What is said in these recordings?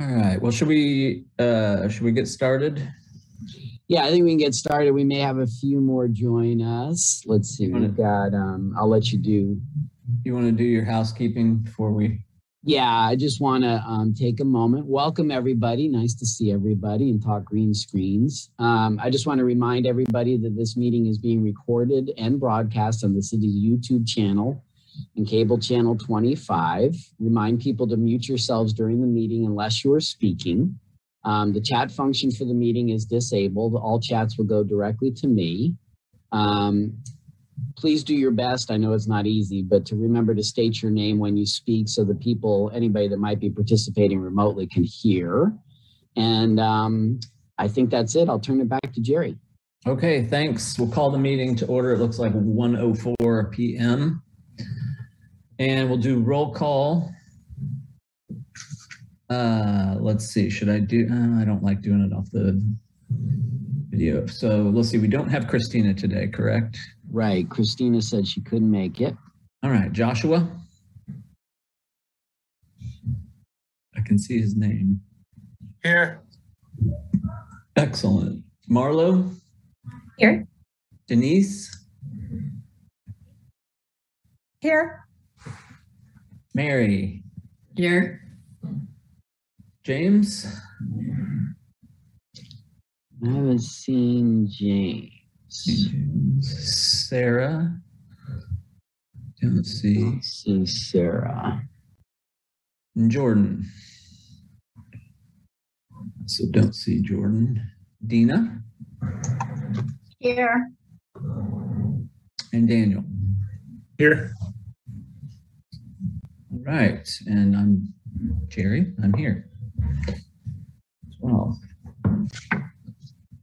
All right. Well, should we uh should we get started? Yeah, I think we can get started. We may have a few more join us. Let's see. We've got um I'll let you do. You want to do your housekeeping before we Yeah, I just want to um, take a moment. Welcome everybody. Nice to see everybody and talk green screens. Um, I just want to remind everybody that this meeting is being recorded and broadcast on the city's YouTube channel and cable channel 25. Remind people to mute yourselves during the meeting unless you are speaking. Um, the chat function for the meeting is disabled. All chats will go directly to me. Um, please do your best. I know it's not easy, but to remember to state your name when you speak so the people, anybody that might be participating remotely can hear. And um, I think that's it. I'll turn it back to Jerry. Okay, thanks. We'll call the meeting to order. It looks like 1:04 p.m. And we'll do roll call. Uh, let's see. Should I do? Uh, I don't like doing it off the video. So let's see. We don't have Christina today, correct? Right. Christina said she couldn't make it. All right, Joshua. I can see his name. Here. Excellent. Marlo, Here. Denise, Here. Mary, Here. James. I haven't seen James. Sarah. Don't see. Don't see Sarah. And Jordan. So don't see Jordan. Dina Here. and Daniel. Here. Right. And I'm Jerry. I'm here well.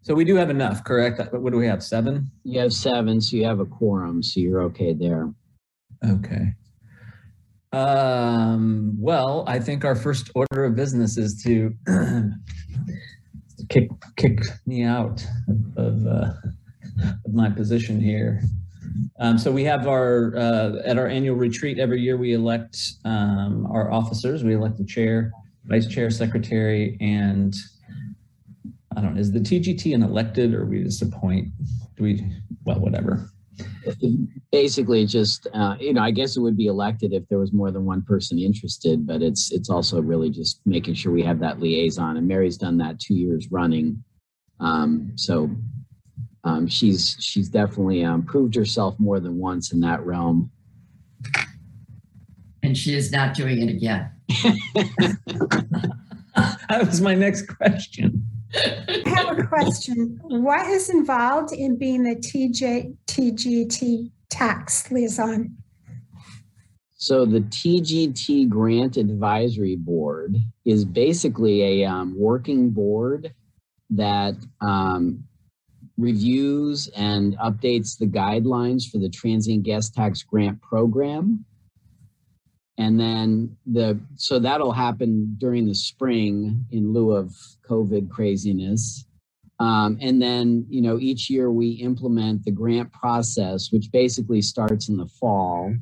So we do have enough, correct? What do we have? Seven? You have seven, so you have a quorum, so you're okay there. Okay. Um, well, I think our first order of business is to kick kick me out of, uh, of my position here. Um, so we have our uh, at our annual retreat every year we elect um, our officers. We elect the chair, vice chair, secretary, and I don't know. Is the TGT an elected or we just appoint? Do we? Well, whatever. Basically, just uh, you know, I guess it would be elected if there was more than one person interested, but it's it's also really just making sure we have that liaison. And Mary's done that two years running, um, so um, she's she's definitely um, proved herself more than once in that realm. And she is not doing it again. that was my next question. I have a question. What is involved in being the TJ, TGT tax liaison? So the TGT Grant Advisory Board is basically a um, working board that um, reviews and updates the guidelines for the transient guest tax grant program. And then the so that'll happen during the spring in lieu of COVID craziness. Um, and then, you know, each year we implement the grant process, which basically starts in the fall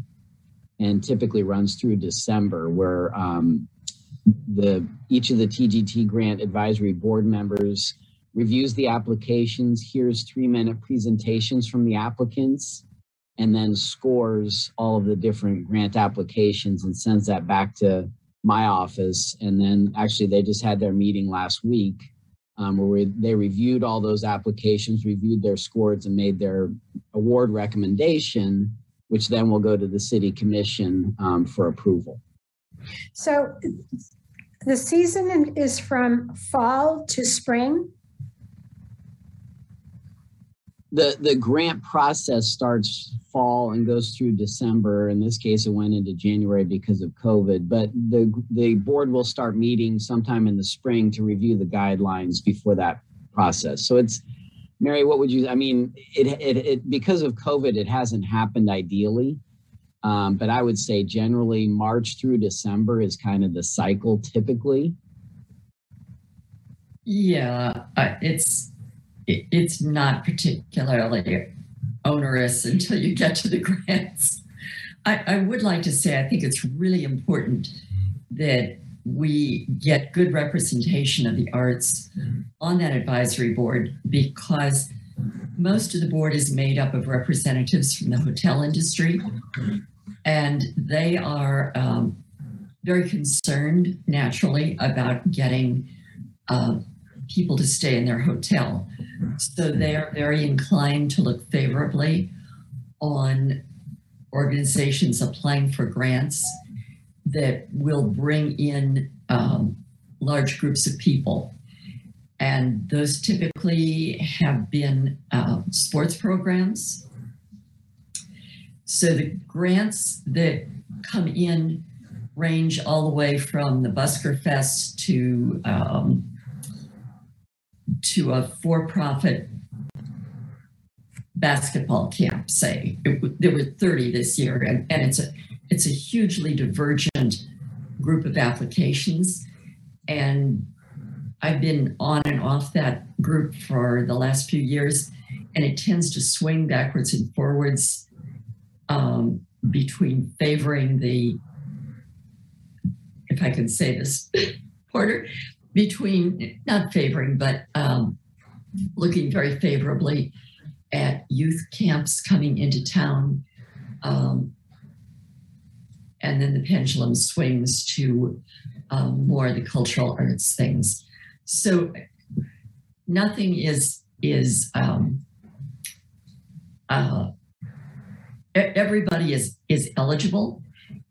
and typically runs through December, where um, the each of the TGT grant advisory board members reviews the applications, hears three minute presentations from the applicants, and then scores all of the different grant applications and sends that back to my office. And then actually, they just had their meeting last week um, where we, they reviewed all those applications, reviewed their scores, and made their award recommendation, which then will go to the city commission um, for approval. So the season is from fall to spring. The the grant process starts fall and goes through December. In this case, it went into January because of COVID. But the the board will start meeting sometime in the spring to review the guidelines before that process. So it's Mary, what would you? I mean, it it, it because of COVID, it hasn't happened ideally. Um, but I would say generally March through December is kind of the cycle typically. Yeah, it's it, it's not particularly onerous until you get to the grants. I, I would like to say I think it's really important that we get good representation of the arts on that advisory board because most of the board is made up of representatives from the hotel industry, and they are um, very concerned, naturally, about getting uh, people to stay in their hotel. So they are very inclined to look favorably on organizations applying for grants that will bring in um, large groups of people. And those typically have been uh, sports programs. So the grants that come in range all the way from the Busker Fest to um, to a for-profit basketball camp. Say it, there were 30 this year, and, and it's a it's a hugely divergent group of applications, and I've been on and off that group for the last few years, and it tends to swing backwards and forwards um, between favoring the, if I can say this, Porter, between not favoring, but um, looking very favorably at youth camps coming into town. Um, and then the pendulum swings to um, more of the cultural arts things. So nothing is is um, uh, everybody is is eligible.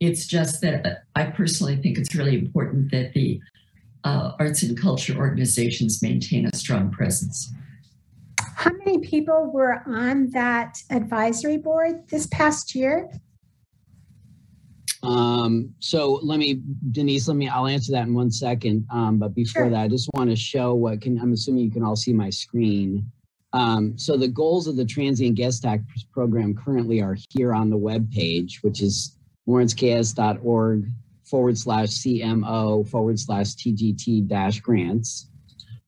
It's just that I personally think it's really important that the uh, arts and culture organizations maintain a strong presence. How many people were on that advisory board this past year? Um, so let me, Denise, let me, I'll answer that in one second. Um, but before Sure. that, I just want to show what can, I'm assuming you can all see my screen. Um, so the goals of the transient guest tax program currently are here on the web page, which is lawrenceks.org forward slash CMO forward slash TGT dash grants.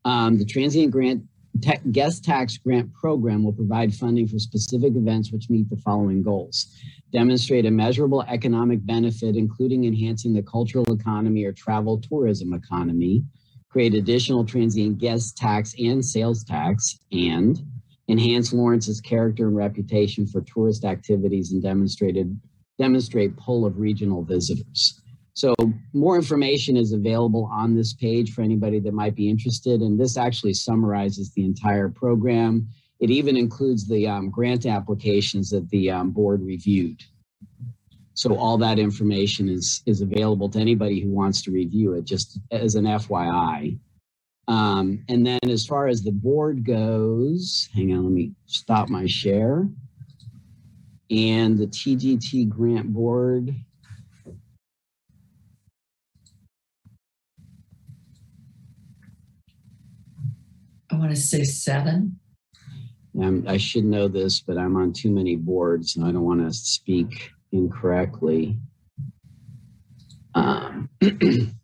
Um, the transient grant ta- guest tax grant program will provide funding for specific events which meet the following goals demonstrate a measurable economic benefit, including enhancing the cultural economy or travel tourism economy, create additional transient guest tax and sales tax, and enhance Lawrence's character and reputation for tourist activities and demonstrated demonstrate pull of regional visitors. So more information is available on this page for anybody that might be interested. And this actually summarizes the entire program. It even includes the um, grant applications that the um, board reviewed. So all that information is, is available to anybody who wants to review it, just as an FYI. Um, and then as far as the board goes, hang on, let me stop my share. And the TGT grant board, I want to say seven. um, I should know this, but I'm on too many boards and I don't want to speak incorrectly. Um,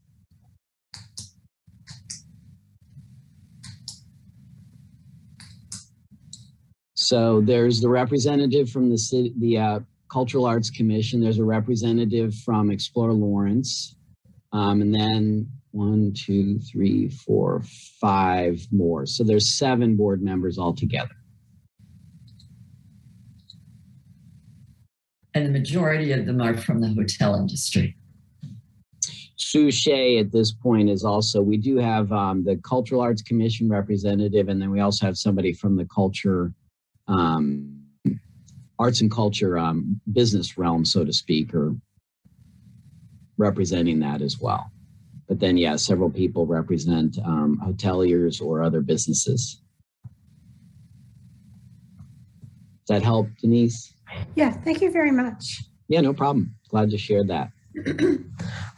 so there's the representative from the city, the uh, Cultural Arts Commission. There's a representative from Explore Lawrence, um, and then one, two, three, four, five more. So there's seven board members altogether. And the majority of them are from the hotel industry. Sue Shea at this point is also, we do have um, the Cultural Arts Commission representative, and then we also have somebody from the culture, um, arts and culture um, business realm, so to speak, or representing that as well. But then, yeah, several people represent um, hoteliers or other businesses. Does that help, Denise? Yeah, thank you very much. Yeah, no problem. Glad to share that.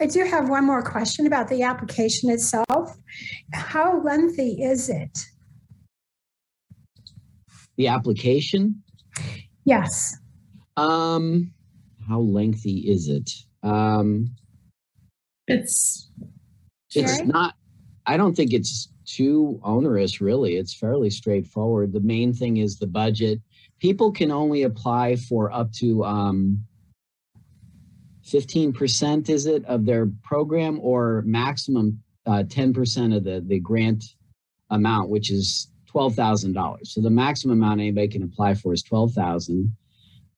I do have one more question about the application itself. How lengthy is it? The application, Yes. um, how lengthy is it? Um, It's it's Sherry? not, I don't think it's too onerous, really. It's fairly straightforward. The main thing is the budget. People can only apply for up to um, 15% is it of their program or maximum uh, 10% of the, the grant amount, which is $12,000. So the maximum amount anybody can apply for is 12,000.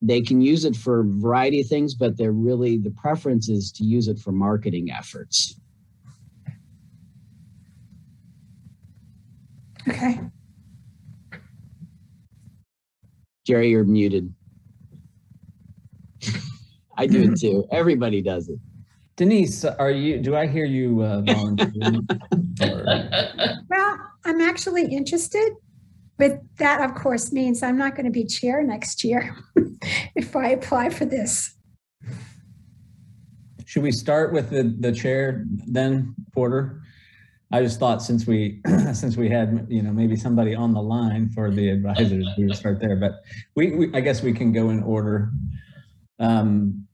They can use it for a variety of things, but they're really, the preference is to use it for marketing efforts. Okay. Jerry, you're muted. I do it too. Everybody does it. Denise, are you, do I hear you uh, volunteering? Well, I'm actually interested, but that, of course, means I'm not going to be chair next year if I apply for this. Should we start with the, the chair then, Porter? I just thought since we, since we had, you know, maybe somebody on the line for the advisors, we would start there, but we, we, I guess we can go in order. Um,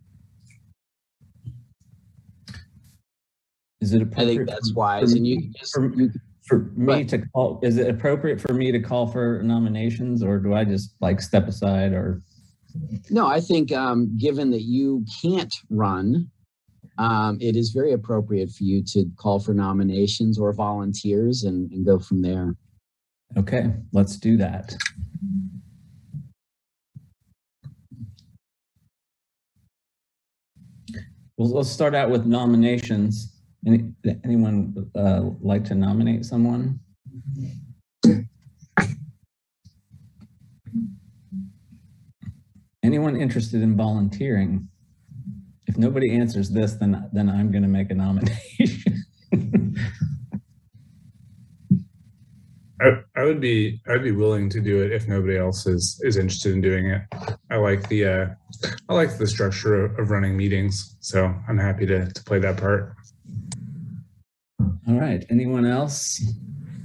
Is it I appropriate? think that's for- wise. for And you me- just, for- you For me Right. to call, is it appropriate for me to call for nominations or do I just like step aside or? no, I think um, given that you can't run, um, it is very appropriate for you to call for nominations or volunteers and, and go from there. Okay, let's do that. Well, let's start out with nominations. Any, anyone uh, like to nominate someone? Anyone interested in volunteering? If nobody answers this, then then I'm going to make a nomination. I, I would be I'd be willing to do it if nobody else is is interested in doing it. I like the uh, I like the structure of, of running meetings, so I'm happy to to play that part. All right. Anyone else?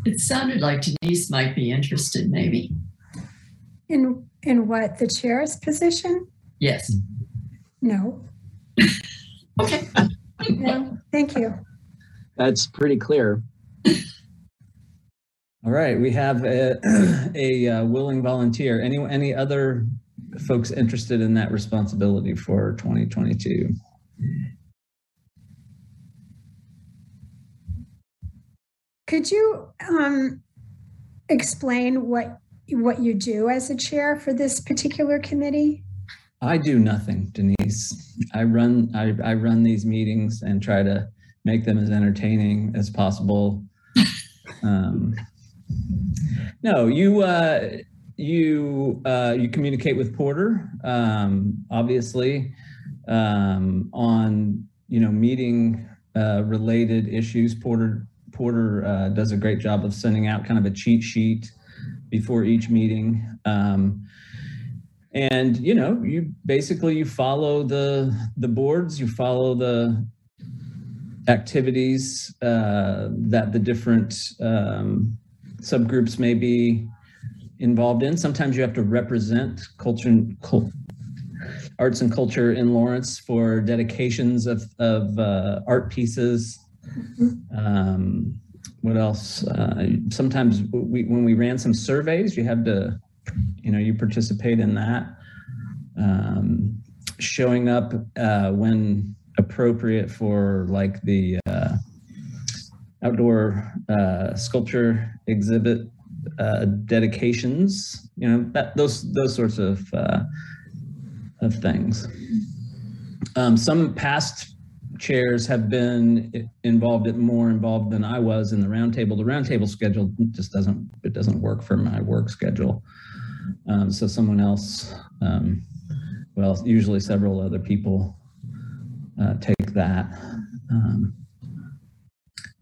It sounded like Denise might be interested, maybe. In, in what, the chair's position? Yes. No, Okay. no, thank you. That's pretty clear. All right, we have a, a uh, willing volunteer. Any any other folks interested in that responsibility for 2022? Could you um, explain what, what you do as a chair for this particular committee? I do nothing, Denise. I run I, I run these meetings and try to make them as entertaining as possible. Um, no, you uh, you uh, you communicate with Porter, um, obviously, um, on you know meeting uh, related issues. Porter Porter uh, does a great job of sending out kind of a cheat sheet before each meeting. Um, and you know you basically you follow the the boards you follow the activities uh, that the different um, subgroups may be involved in. Sometimes you have to represent culture and cul- arts and culture in lawrence for dedications of, of uh, art pieces. Um, what else? Uh, sometimes we, when we ran some surveys you had to you know you participate in that um, showing up uh, when appropriate for like the uh, outdoor uh, sculpture exhibit uh, dedications you know that those those sorts of uh, of things um, some past chairs have been involved more involved than I was in the roundtable. The roundtable schedule just doesn't it doesn't work for my work schedule. Um, so someone else, um, well, usually several other people uh, take that. Um,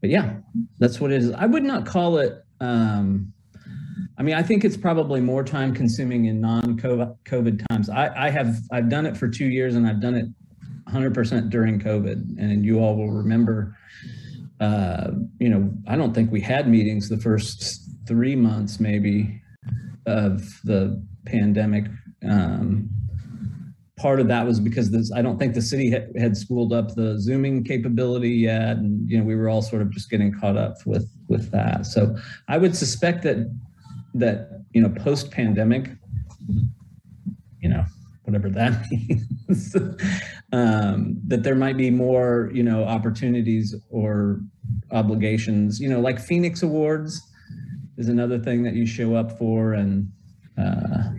but yeah, that's what it is. I would not call it. Um, I mean, I think it's probably more time consuming in non-COVID times. I, I have I've done it for two years, and I've done it 100% during COVID. And you all will remember, uh, you know, I don't think we had meetings the first three months, maybe, of the pandemic. Um, part of that was because this, I don't think the city had, had spooled up the Zooming capability yet. And, you know, we were all sort of just getting caught up with, with that. So I would suspect that, that, you know, post pandemic, you know, whatever that means, um, that there might be more, you know, opportunities or obligations, you know, like Phoenix Awards is another thing that you show up for. And, uh,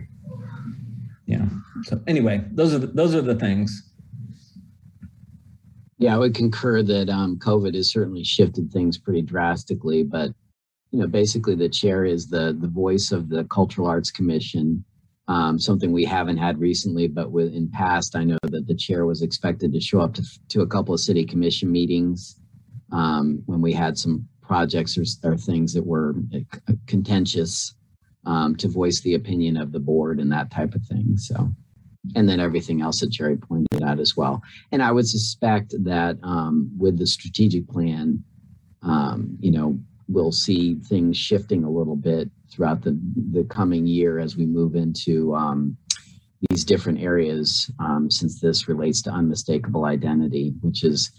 you know, so anyway, those are, the, those are the things. Yeah, I would concur that um, COVID has certainly shifted things pretty drastically, but you know, basically the chair is the the voice of the Cultural Arts Commission. Um, something we haven't had recently, but with in past, I know that the chair was expected to show up to to a couple of city commission meetings um, when we had some projects or, or things that were uh, contentious um, to voice the opinion of the board and that type of thing. So and then everything else that Jerry pointed out as well. And I would suspect that um, with the strategic plan, um, you know, we'll see things shifting a little bit throughout the, the coming year as we move into um, these different areas, um, since this relates to unmistakable identity, which is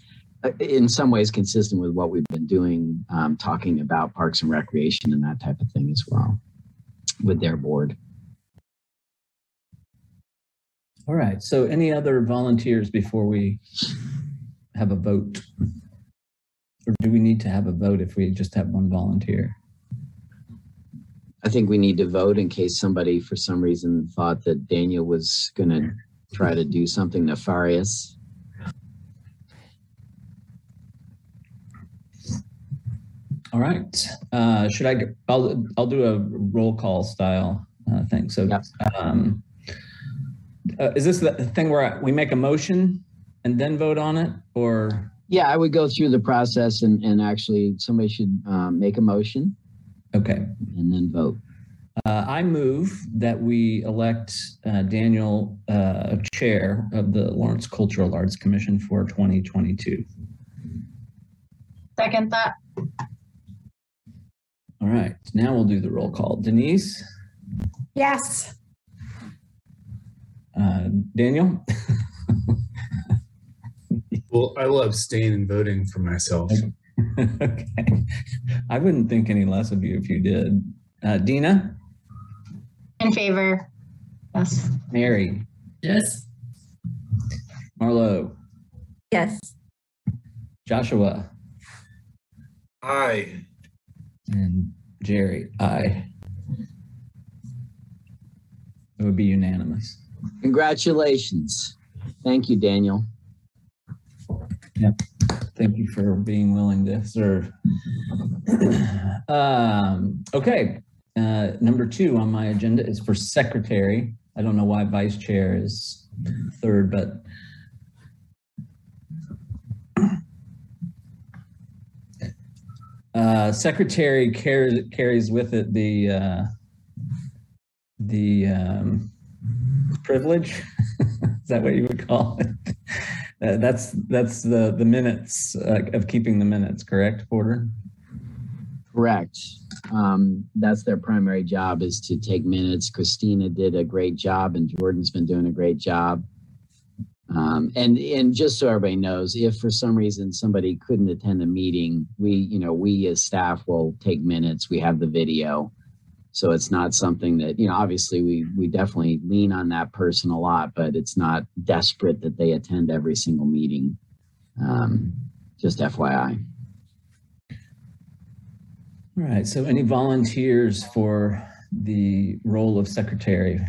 in some ways consistent with what we've been doing, um, talking about parks and recreation and that type of thing as well with their board. All right. So any other volunteers before we have a vote? Or do we need to have a vote if we just have one volunteer? I think we need to vote in case somebody, for some reason, thought that Daniel was going to try to do something nefarious. All right. Uh, should I? I'll I'll do a roll call style uh, thing. So, Yep. um, uh, is this the thing where we make a motion and then vote on it, or Yeah, I would go through the process and, and actually somebody should um, make a motion okay? and then vote. Uh, I move that we elect uh, Daniel uh, chair of the Lawrence Cultural Arts Commission for 2022. Second that. All right. Now we'll do the roll call. Denise, Yes, uh, Daniel. Well, I will abstain and voting for myself. okay. I wouldn't think any less of you if you did. Uh, Dina, In favor. Yes. Mary, Yes. Marlo, Yes. Joshua, Aye. And Jerry. Aye. It would be unanimous. Congratulations. Thank you, Daniel. Yep. Thank you for being willing to serve. um, okay. Uh, number two on my agenda is for secretary. I don't know why vice chair is third, but uh, secretary carries carries with it the uh, the um, privilege. is that what you would call it? Uh, that's that's the the minutes of keeping the minutes, correct, Porter? Correct. Um, that's their primary job is to take minutes. Christina did a great job and Jordan's been doing a great job. Um, and and just so everybody knows, if for some reason somebody couldn't attend a meeting, we you know we as staff will take minutes. We have the video, so it's not something that you know. Obviously, we we definitely lean on that person a lot, but it's not desperate that they attend every single meeting. Um, just FYI. All right. So, any volunteers for the role of secretary?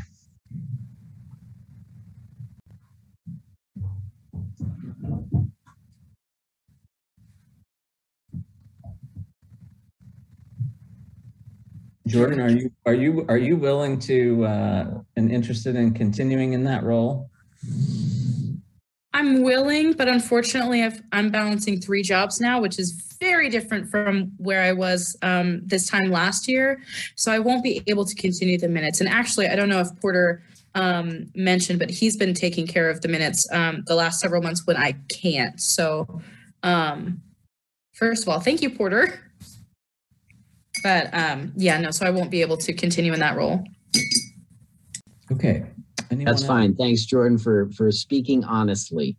Jordan, are you are you are you willing to uh, and interested in continuing in that role? I'm willing, but unfortunately, I've, I'm balancing three jobs now, which is very different from where I was um, this time last year. So I won't be able to continue the minutes. And actually, I don't know if Porter um, mentioned, but he's been taking care of the minutes um, the last several months when I can't. So, um, first of all, thank you, Porter. But um, yeah, no, so I won't be able to continue in that role. Okay. Anyone That's else? fine. Thanks, Jordan, for for speaking honestly.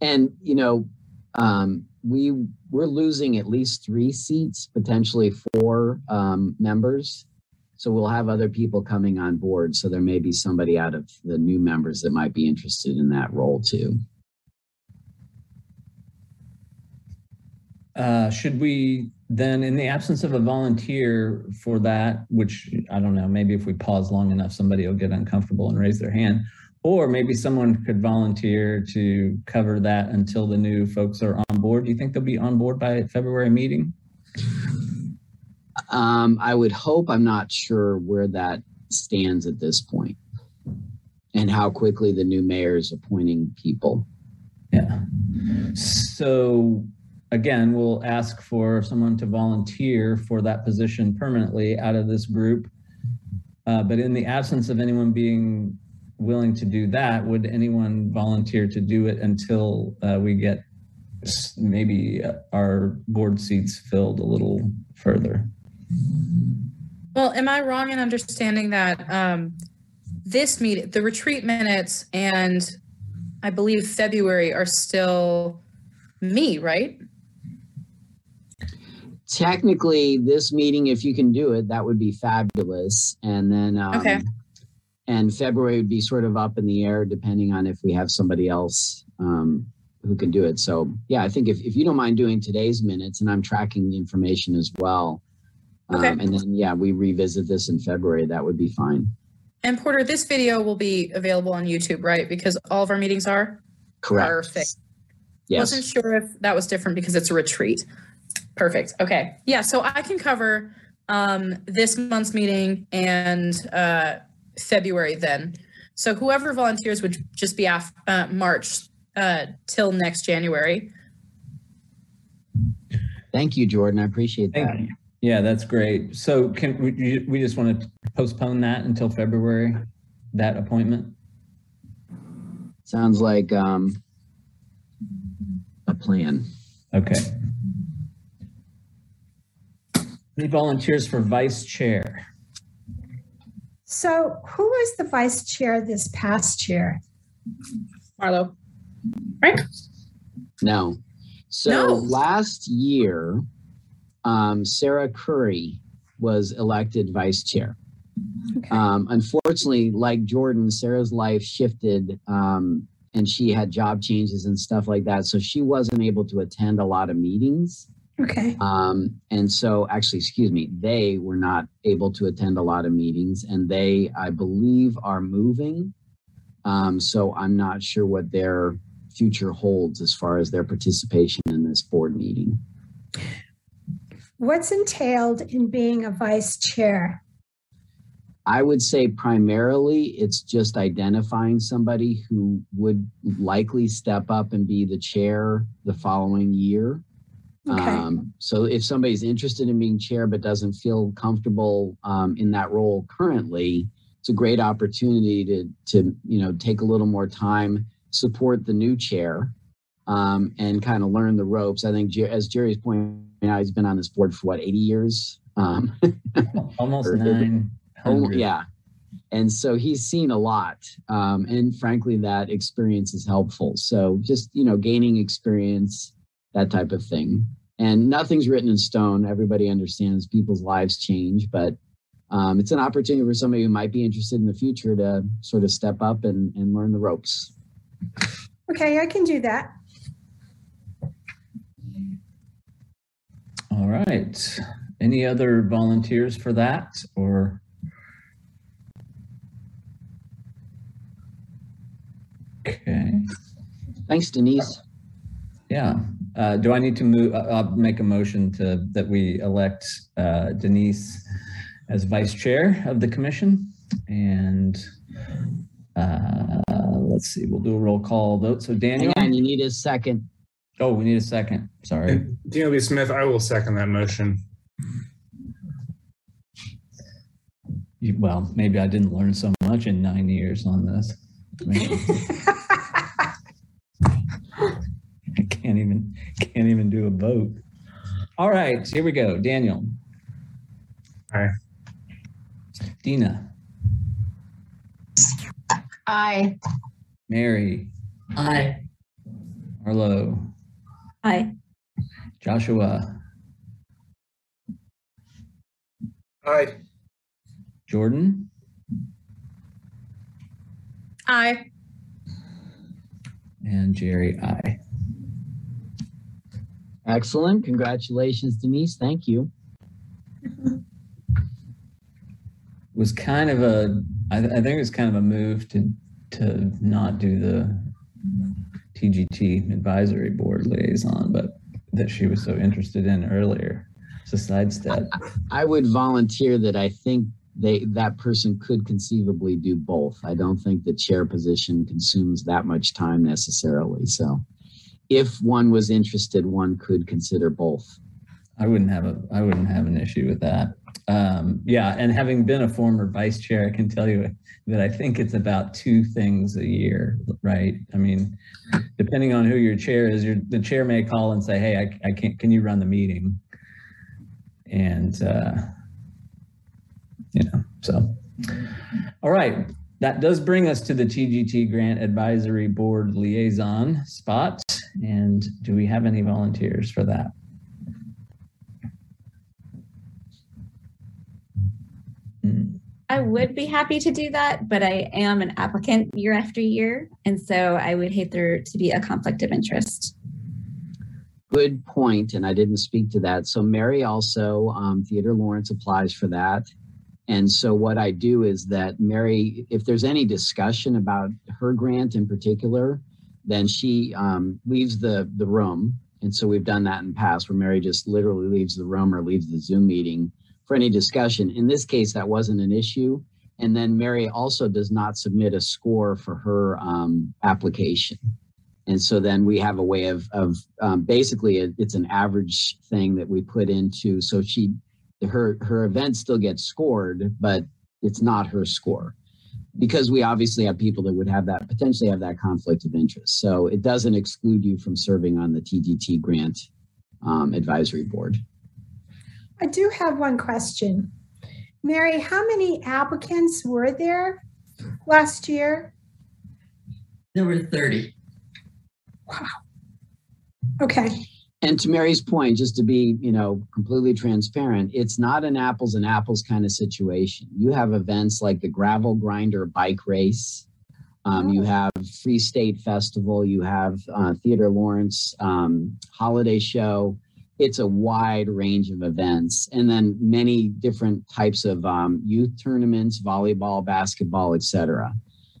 And you know, um, we we're losing at least three seats, potentially four um, members. So we'll have other people coming on board. So there may be somebody out of the new members that might be interested in that role too. Uh, should we then, in the absence of a volunteer for that, which I don't know, maybe if we pause long enough, somebody will get uncomfortable and raise their hand. Or maybe someone could volunteer to cover that until the new folks are on board. Do you think they'll be on board by February meeting? Um, I would hope. I'm not sure where that stands at this point and how quickly the new mayor is appointing people. Yeah. So again, we'll ask for someone to volunteer for that position permanently out of this group. Uh, but in the absence of anyone being willing to do that, would anyone volunteer to do it until uh, we get maybe uh, our board seats filled a little further? Well, am I wrong in understanding that um, this meeting, the retreat minutes and I believe February are still me, right? Technically, this meeting, if you can do it, that would be fabulous. And then, um, Okay. and February would be sort of up in the air depending on if we have somebody else um, who can do it. So, yeah, I think if, if you don't mind doing today's minutes and I'm tracking the information as well. Um, Okay. and then, yeah, we revisit this in February, that would be fine. And Porter, this video will be available on YouTube, right? Because all of our meetings are? Correct. Perfect. Yes. Wasn't sure if that was different because it's a retreat. Perfect. Okay. Yeah. So I can cover um, this month's meeting and uh, February then. So whoever volunteers would just be af- uh, March uh, till next January. Thank you, Jordan. I appreciate that. You. Yeah, that's great. So can we, we just want to postpone that until February, that appointment? Sounds like um, a plan. Okay. Any volunteers for vice chair? So who was the vice chair this past year? Marlo. Right? No. So No. last year, um, Sarah Curry was elected vice chair. Okay. Um, unfortunately, like Jordan, Sarah's life shifted um, and she had job changes and stuff like that. So she wasn't able to attend a lot of meetings. Okay. Um, and so, actually, excuse me, they were not able to attend a lot of meetings, and they, I believe, are moving. Um, so I'm not sure what their future holds as far as their participation in this board meeting. What's entailed in being a vice chair? I would say primarily it's just identifying somebody who would likely step up and be the chair the following year. Okay. Um, so if somebody's interested in being chair but doesn't feel comfortable um, in that role currently, it's a great opportunity to to you know take a little more time, support the new chair, um, and kind of learn the ropes. I think as Jerry's pointing out, he's been on this board for what 80 years. Um, Almost Or- nine Oh, hundred. yeah. And so he's seen a lot. Um, and frankly, that experience is helpful. So just, you know, gaining experience, that type of thing. And nothing's written in stone. Everybody understands people's lives change, but um, it's an opportunity for somebody who might be interested in the future to sort of step up and, and learn the ropes. Okay, I can do that. All right. Any other volunteers for that or? Okay, Thanks, Denise. yeah. Uh, do I need to move, uh, I'll make a motion to, that we elect uh, Denise as vice chair of the commission and uh, let's see, we'll do a roll call vote. So Daniel, And you need a second. oh, we need a second. Sorry. And Daniel B. Smith, I will second that motion. You- Well, maybe I didn't learn so much in nine years on this. I can't even can't even do a vote. All right, here we go. Daniel. Aye. Dina, Aye. Mary, Aye. Arlo, Aye. Joshua, Aye. Jordan, Aye. and Jerry, I. Excellent. Congratulations, Denise. Thank you. was kind of a I, I think it was kind of a move to to not do the TGT advisory board liaison, but that she was so interested in earlier. It's a sidestep. I would volunteer that I think they that person could conceivably do both. I don't think the chair position consumes that much time necessarily. So if one was interested, one could consider both. I wouldn't have a I wouldn't have an issue with that. Um, yeah, and having been a former vice chair, I can tell you that I think it's about two things a year, right? I mean, depending on who your chair is, your the chair may call and say, "Hey, I, I can't. Can you run the meeting?" And uh, you know, so all right. That does bring us to the TGT Grant Advisory Board liaison spot. And do we have any volunteers for that? I would be happy to do that, but I am an applicant year after year. And so I would hate there to be a conflict of interest. Good point, and I didn't speak to that. So Mary also, um, Theatre Lawrence applies for that. And so what I do is that Mary, if there's any discussion about her grant in particular, then she um, leaves the the room. And so we've done that in the past where Mary just literally leaves the room or leaves the Zoom meeting for any discussion. In this case, that wasn't an issue. And then Mary also does not submit a score for her um, application. And so then we have a way of, of um, basically it, it's an average thing that we put into, so she, her, her event still gets scored, but it's not her score because we obviously have people that would have that potentially have that conflict of interest. So it doesn't exclude you from serving on the TGT grant um, advisory board. I do have one question. Mary, how many applicants were there last year? There were 30. Wow. Okay, And to Mary's point, just to be, you know, completely transparent, it's not an apples and apples kind of situation. You have events like the gravel grinder bike race. Um, you have Free State Festival. You have uh, Theatre Lawrence um, holiday show. It's a wide range of events, and then many different types of um, youth tournaments, volleyball, basketball, etc.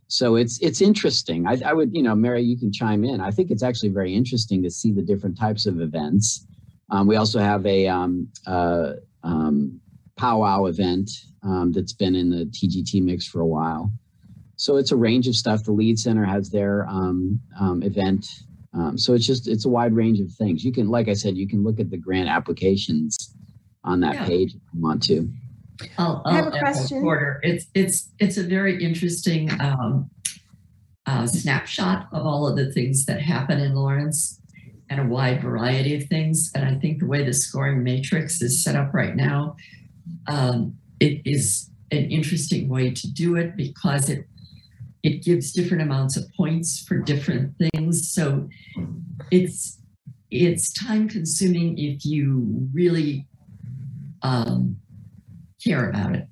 So it's it's interesting. I, I would, you know, Mary, you can chime in. I think it's actually very interesting to see the different types of events. Um, we also have a um, uh, um, powwow event um, that's been in the TGT mix for a while. So it's a range of stuff. The Lied Center has their um, um, event. Um, so it's just it's a wide range of things. You can, like I said, you can look at the grant applications on that Yeah. page if you want to. I'll, I have I'll a question. It's it's it's a very interesting um, uh, snapshot of all of the things that happen in Lawrence and a wide variety of things. And I think the way the scoring matrix is set up right now, um, it is an interesting way to do it because it it gives different amounts of points for different things. So it's it's time consuming if you really um, care about it.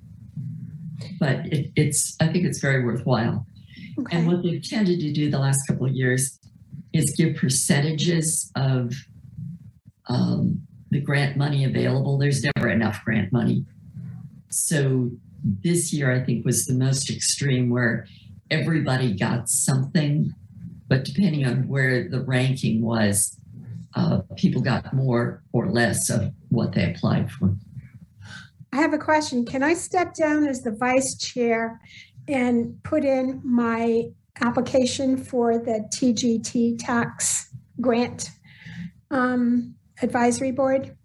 But it, it's, I think it's very worthwhile. okay. And what they've tended to do the last couple of years is give percentages of um, the grant money available. There's never enough grant money. So this year, I think, was the most extreme where everybody got something, but depending on where the ranking was, uh, people got more or less of what they applied for. I have a question. Can I step down as the vice chair and put in my application for the TGT tax grant um, advisory board?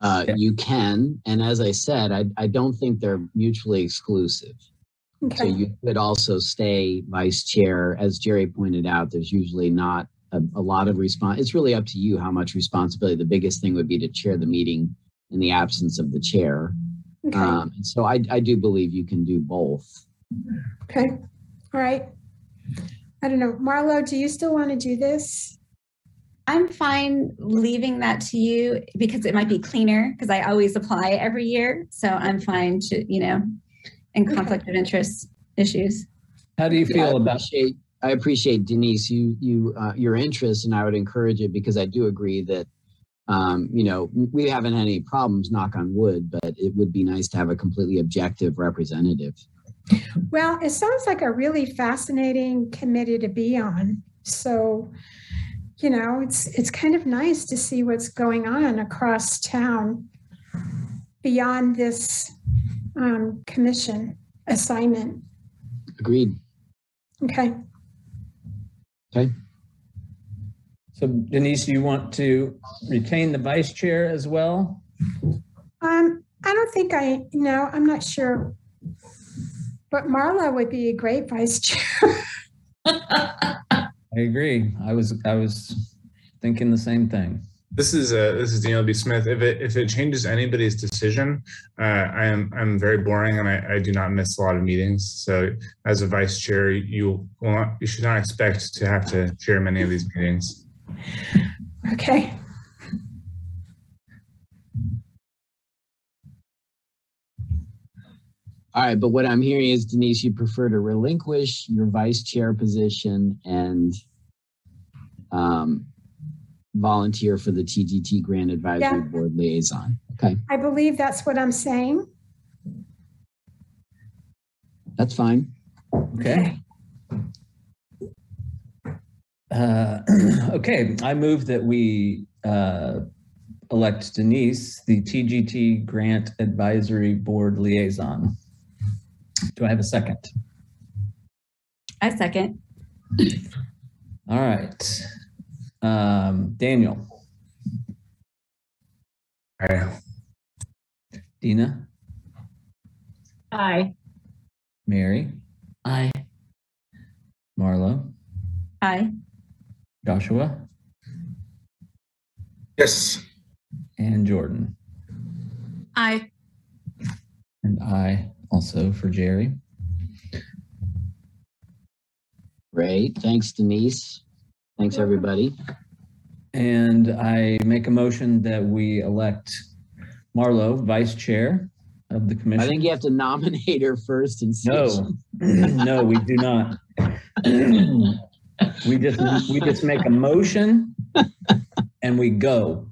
Uh, Yeah. You can, and as I said, I, I don't think they're mutually exclusive. Okay. So you could also stay vice chair. As Jerry pointed out, there's usually not a, a lot of response. It's really up to you how much responsibility. The biggest thing would be to chair the meeting in the absence of the chair. okay, Um, so I, I do believe you can do both. okay. All right. I don't know. Marlo, do you still want to do this? I'm fine leaving that to you because it might be cleaner because I always apply every year. So I'm fine to, you know, and Okay. conflict of interest issues. How do you Yeah, feel about, appreciate, I appreciate Denise, you, you, uh, your interest and I would encourage it because I do agree that, um, you know, we haven't had any problems, knock on wood, but it would be nice to have a completely objective representative. Well, it sounds like a really fascinating committee to be on. So, you know, it's it's kind of nice to see what's going on across town beyond this um, commission assignment. Agreed. Okay, okay. So Denise, you want to retain the vice chair as well? Um, I don't think I, no, I'm not sure. But Marla would be a great vice chair. I agree. I was, I was thinking the same thing. This is uh, this is Daniel B. Smith. If it if it changes anybody's decision, uh, I am I'm very boring and I, I do not miss a lot of meetings. So as a vice chair, you will not, you should not expect to have to chair many of these meetings. Okay. All right, but what I'm hearing is Denise, you prefer to relinquish your vice chair position and um, volunteer for the TGT Grant Advisory Yeah. Board liaison. Okay, I believe that's what I'm saying. that's fine. Okay. Uh, okay, I move that we uh, elect Denise, the TGT Grant Advisory Board Liaison. Do I have a second? I second. All right. Um, Daniel, I, Dina, Aye. Mary, Aye. Marlo, Aye. Joshua, yes. and Jordan. Aye. And I also for Jerry. Great. Thanks, Denise. Thanks, everybody. And I make a motion that we elect Marlo vice chair of the commission. I think you have to nominate her first and see. No, no, we do not. We just, we just make a motion and we go.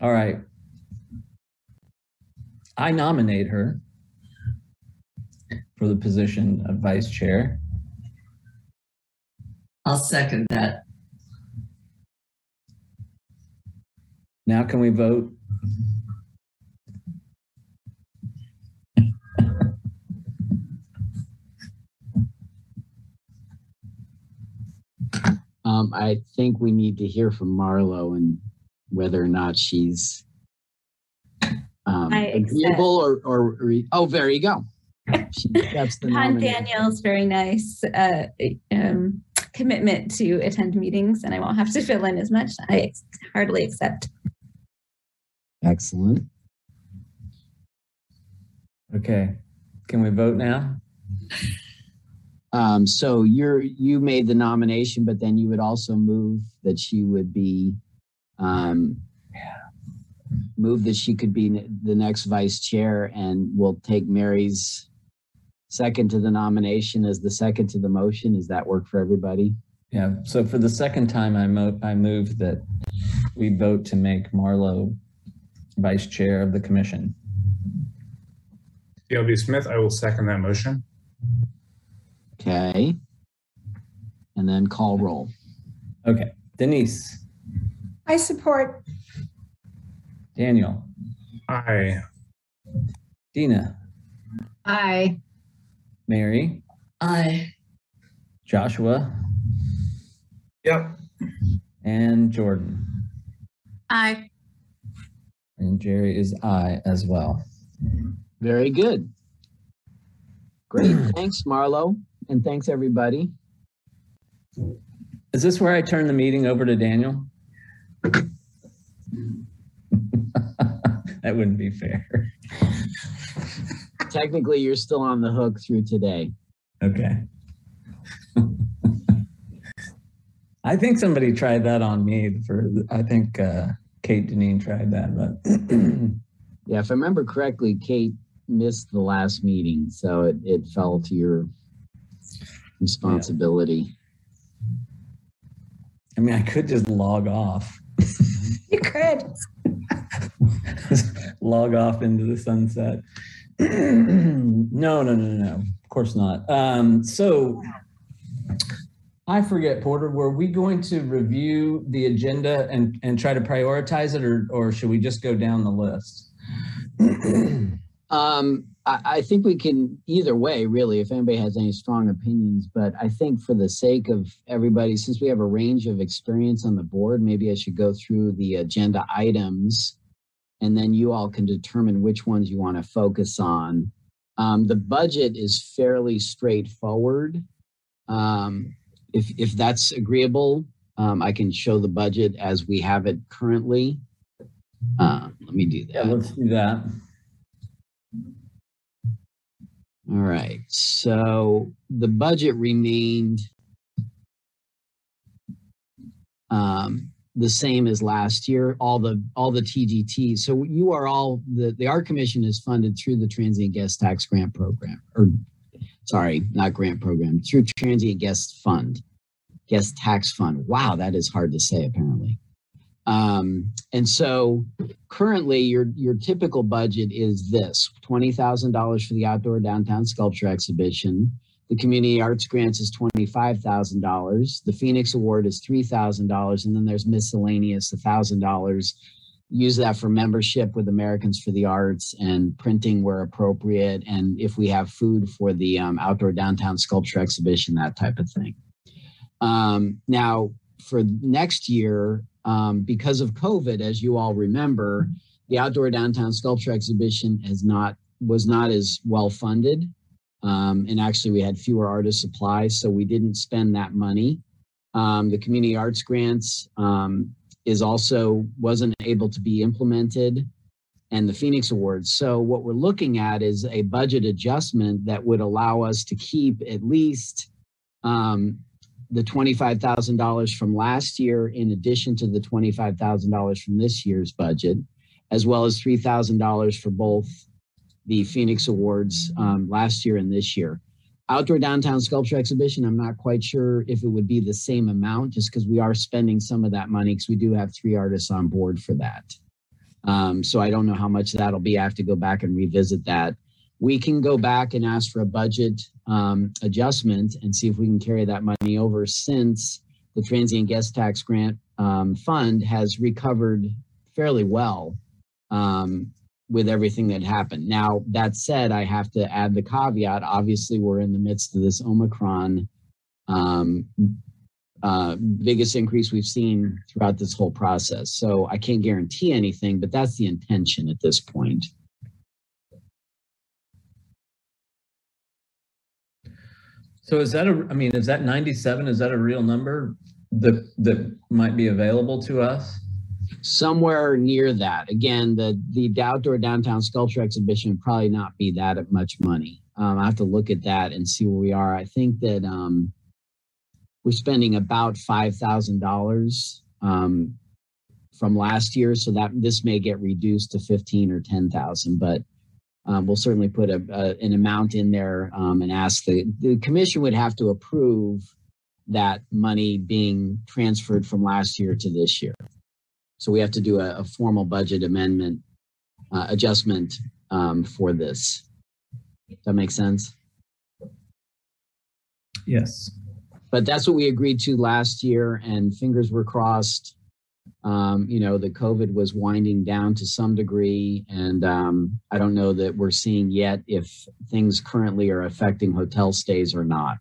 All right. I nominate her for the position of vice chair. I'll second that. Now can we vote? Um, I think we need to hear from Marlo and whether or not she's um, agreeable or, or, re- oh, there you go. She accepts the Han. Daniel's very nice uh, um, commitment to attend meetings, and I won't have to fill in as much. I ex- heartily accept. Excellent. Okay. Can we vote now? Um, so you're, you made the nomination, but then you would also move that she would be, um, move that she could be the next vice chair and we'll take Mary's second to the nomination as the second to the motion. Does that work for everybody? Yeah, so for the second time, I mo- I move that we vote to make Marlo vice chair of the commission. Daniel B. Smith, I will second that motion. Okay. And then call roll. Okay, Denise, I support. Daniel, I, Dina, Aye. Mary, I, Joshua, yep. and Jordan. Aye. And Jerry is I as well. Very good. Great. Thanks, Marlo. And thanks, everybody. Is this where I turn the meeting over to Daniel? that wouldn't be fair. Technically, you're still on the hook through today. Okay. I think somebody tried that on me for, I think uh, Kate Deneen tried that, but Yeah, if I remember correctly, Kate missed the last meeting, so it, it fell to your responsibility. I mean, I could just log off, You could. log off into the sunset. no, no, no, no, of course not. Um, so I forget, Porter, were we going to review the agenda and, and try to prioritize it or, or should we just go down the list? Um, I, I think we can either way, really, if anybody has any strong opinions. But I think for the sake of everybody, since we have a range of experience on the board, maybe I should go through the agenda items and then you all can determine which ones you want to focus on. Um, the budget is fairly straightforward. Um, if, if that's agreeable, um, I can show the budget as we have it currently. Uh, let me do that. Yeah, let's do that. All right, so the budget remained um, the same as last year, all the, all the TGT. So you are all, the, the Art Commission is funded through the Transient Guest Tax Grant Program, or sorry, not grant program, through Transient Guest Fund, Guest Tax Fund. Wow, that is hard to say apparently. Um, and so currently your your typical budget is this $20,000 for the outdoor downtown sculpture exhibition. The community arts grants is $25,000. The Phoenix Award is $3,000. And then there's miscellaneous $1,000. Use that for membership with Americans for the Arts and printing where appropriate. And if we have food for the um, outdoor downtown sculpture exhibition, that type of thing. Um, now, for next year, um, because of COVID, as you all remember, the outdoor downtown sculpture exhibition has not was not as well funded, um, and actually we had fewer artist supplies, so we didn't spend that money. Um, the community arts grants um, is also wasn't able to be implemented, and the Phoenix Awards. So what we're looking at is a budget adjustment that would allow us to keep at least um, the $25,000 from last year in addition to the $25,000 from this year's budget, as well as $3,000 for both the Phoenix Awards um, last year and this year. Outdoor Downtown Sculpture Exhibition, I'm not quite sure if it would be the same amount just because we are spending some of that money because we do have three artists on board for that. Um, so I don't know how much that'll be. I have to go back and revisit that. We can go back and ask for a budget um, adjustment and see if we can carry that money over since the transient guest tax grant um, fund has recovered fairly well um, with everything that happened. Now, that said, I have to add the caveat. Obviously, we're in the midst of this Omicron um, uh, biggest increase we've seen throughout this whole process. So I can't guarantee anything, but that's the intention at this point. So is that a, I mean, is that 97? Is that a real number that, that might be available to us? somewhere near that. Again, the the outdoor downtown sculpture exhibition would probably not be that much money. Um, I have to look at that and see where we are. I think that um, we're spending about five thousand um, dollars from last year, so that this may get reduced to fifteen or ten thousand, but. Um, we'll certainly put a, a, an amount in there um, and ask the, the commission would have to approve that money being transferred from last year to this year. So we have to do a, a formal budget amendment uh, adjustment um, for this. Does that make sense? Yes. But that's what we agreed to last year, and fingers were crossed. Um, you know, the COVID was winding down to some degree, and um, I don't know that we're seeing yet if things currently are affecting hotel stays or not.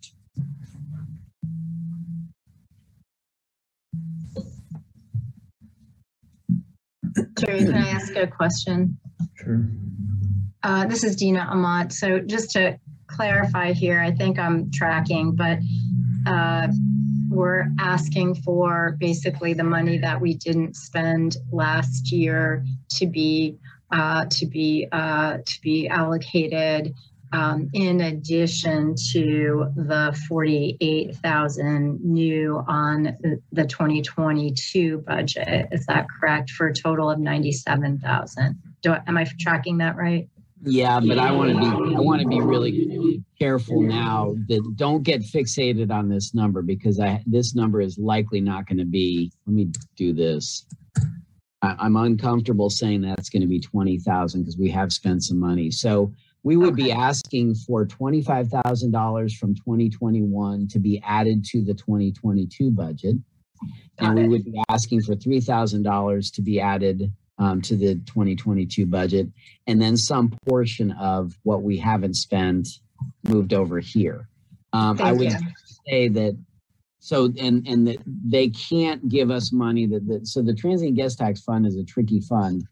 Terry, can I ask a question? Sure. Uh, this is Dina Ahmad. So just to clarify here, I think I'm tracking, but uh, we're asking for basically the money that we didn't spend last year to be uh, to be uh, to be allocated um, in addition to the 48,000 new on the- the 2022 budget. Is that correct? For a total of 97,000. Do, I- am I tracking that right? Yeah, but I want to be, I want to be really careful now that don't get fixated on this number because I, this number is likely not going to be, let me do this. I, I'm uncomfortable saying that's going to be 20,000 because we have spent some money. So we would be asking for $25,000 from 2021 to be added to the 2022 budget. Got And we would be asking for $3,000 to be added um, to the 2022 budget and then some portion of what we haven't spent moved over here. Um, I would you. say that, so, and, and that they can't give us money that, that, so the transient guest tax fund is a tricky fund.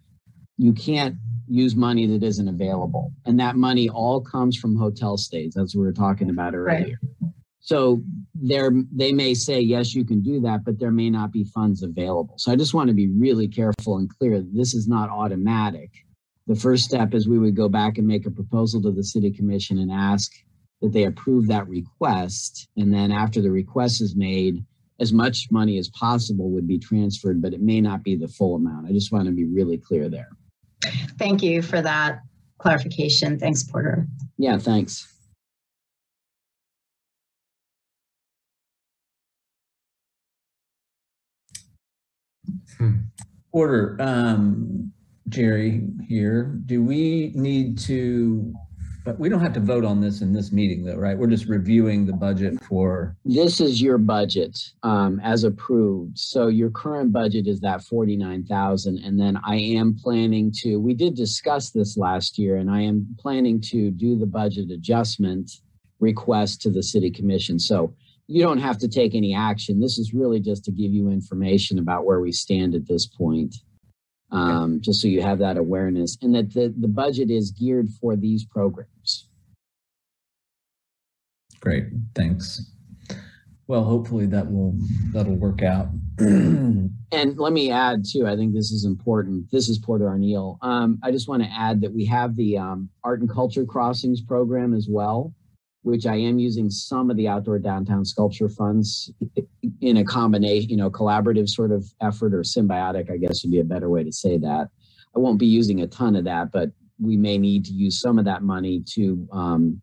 You can't use money that isn't available. And that money all comes from hotel stays. That's what we were talking about Right. So there, they may say, yes, you can do that, but there may not be funds available. So I just want to be really careful and clear. that This is not automatic. The first step is we would go back and make a proposal to the city commission and ask that they approve that request. And then after the request is made, as much money as possible would be transferred, but it may not be the full amount. I just want to be really clear there. Thank you for that clarification. Thanks, Porter. Yeah, thanks. Order, um, Jerry here. Do we need to, but we don't have to vote on this in this meeting though, right? We're just reviewing the budget for, This is your budget um, as approved. So your current budget is that forty-nine thousand, and then I am planning to. We did discuss this last year, and I am planning to do the budget adjustment request to the city commission. So you don't have to take any action. This is really just to give you information about where we stand at this point. Um, just so you have that awareness, and that the the budget is geared for these programs. great, thanks. Well, hopefully that will, that'll work out. And let me add too, I think this is important. This is Porter Arneal. Um, I just want to add that we have the um, Art and Culture Crossings program as well, which I am using some of the outdoor downtown sculpture funds in a combination, you know, collaborative sort of effort or symbiotic, I guess would be a better way to say that. I won't be using a ton of that, but we may need to use some of that money to um,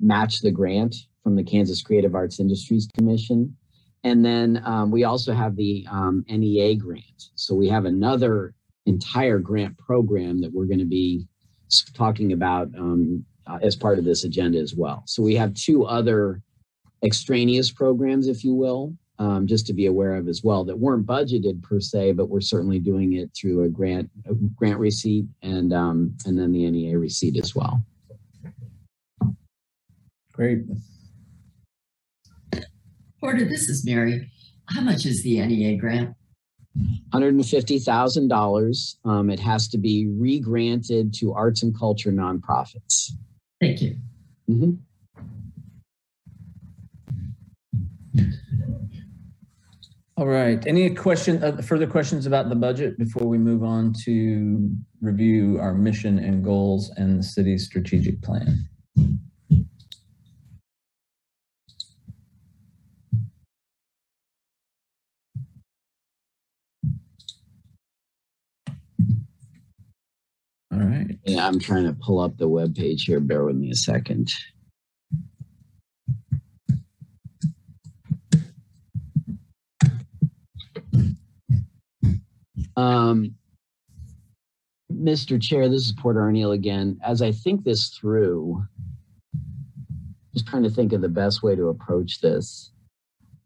match the grant from the Kansas Creative Arts Industries Commission. And then um, we also have the um, NEA grant. So we have another entire grant program that we're going to be talking about um, uh, as part of this agenda as well. So we have two other extraneous programs, if you will, um, just to be aware of as well that weren't budgeted per se, but we're certainly doing it through a grant a grant receipt and um, and then the NEA receipt as well. Great. Porter, this is Mary. How much is the NEA grant? $150,000. Um, it has to be re-granted to arts and culture nonprofits. Thank you. Mhm. All right. Any question, uh, further questions about the budget before we move on to review our mission and goals and the city's strategic plan? Right. Yeah, I'm trying to pull up the web page here. Bear with me a second. Um, Mr. Chair, this is Porter Arneal again. As I think this through, just trying to think of the best way to approach this.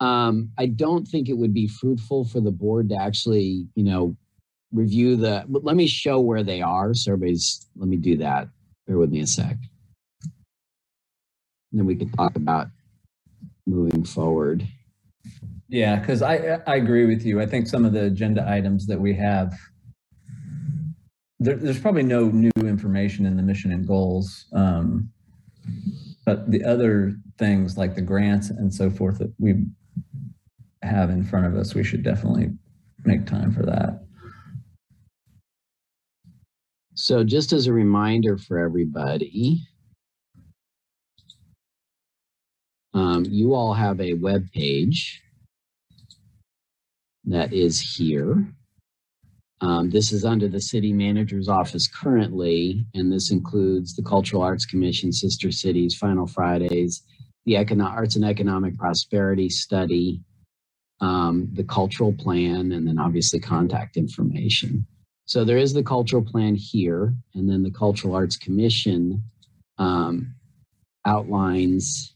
Um, I don't think it would be fruitful for the board to actually, you know, review the, let me show where they are. So everybody's, let me do that. Bear with me a sec. And then we can talk about moving forward. Yeah, because I, I agree with you. I think some of the agenda items that we have, there, there's probably no new information in the mission and goals. Um, but the other things like the grants and so forth that we have in front of us, we should definitely make time for that. So just as a reminder for everybody, um, you all have a web page that is here. Um, this is under the city manager's office currently, and this includes the Cultural Arts Commission, Sister Cities, Final Fridays, the Econo- Arts and Economic Prosperity Study, um, the cultural plan, and then obviously contact information. So there is the cultural plan here, and then the Cultural Arts Commission um, outlines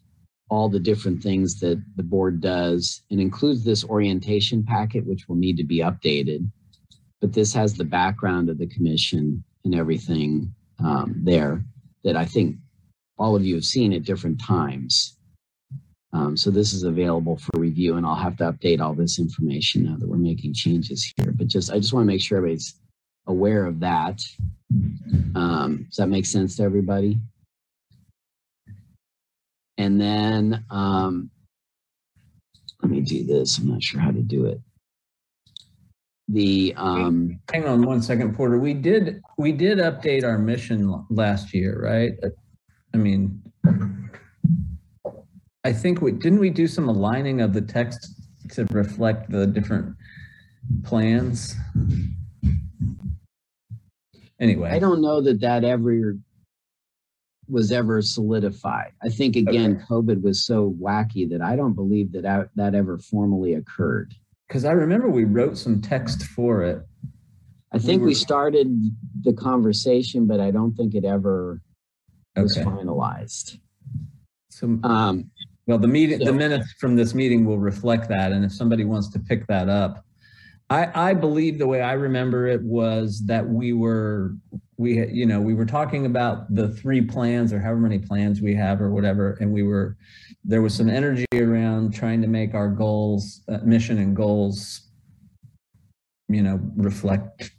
all the different things that the board does and includes this orientation packet, which will need to be updated. But this has the background of the commission and everything um, there that I think all of you have seen at different times. Um, so this is available for review and I'll have to update all this information now that we're making changes here. But just, I just want to make sure everybody's aware of that. Um, does that make sense to everybody? And then, um, let me do this. I'm not sure how to do it. The, um, Hang on one second, Porter. We did, we did update our mission last year, right? I mean, I think we, didn't we do some aligning of the text to reflect the different plans? Anyway. I don't know that that ever was ever solidified. I think again, COVID was so wacky that I don't believe that that, that ever formally occurred. Because I remember we wrote some text for it. I think were- we started the conversation, but I don't think it ever was finalized. So, Um, well, the meeting, the minutes from this meeting will reflect that. And if somebody wants to pick that up, I, I believe the way I remember it was that we were, we, you know, we were talking about the three plans or however many plans we have or whatever. And we were, there was some energy around trying to make our goals, uh, mission and goals, you know, reflect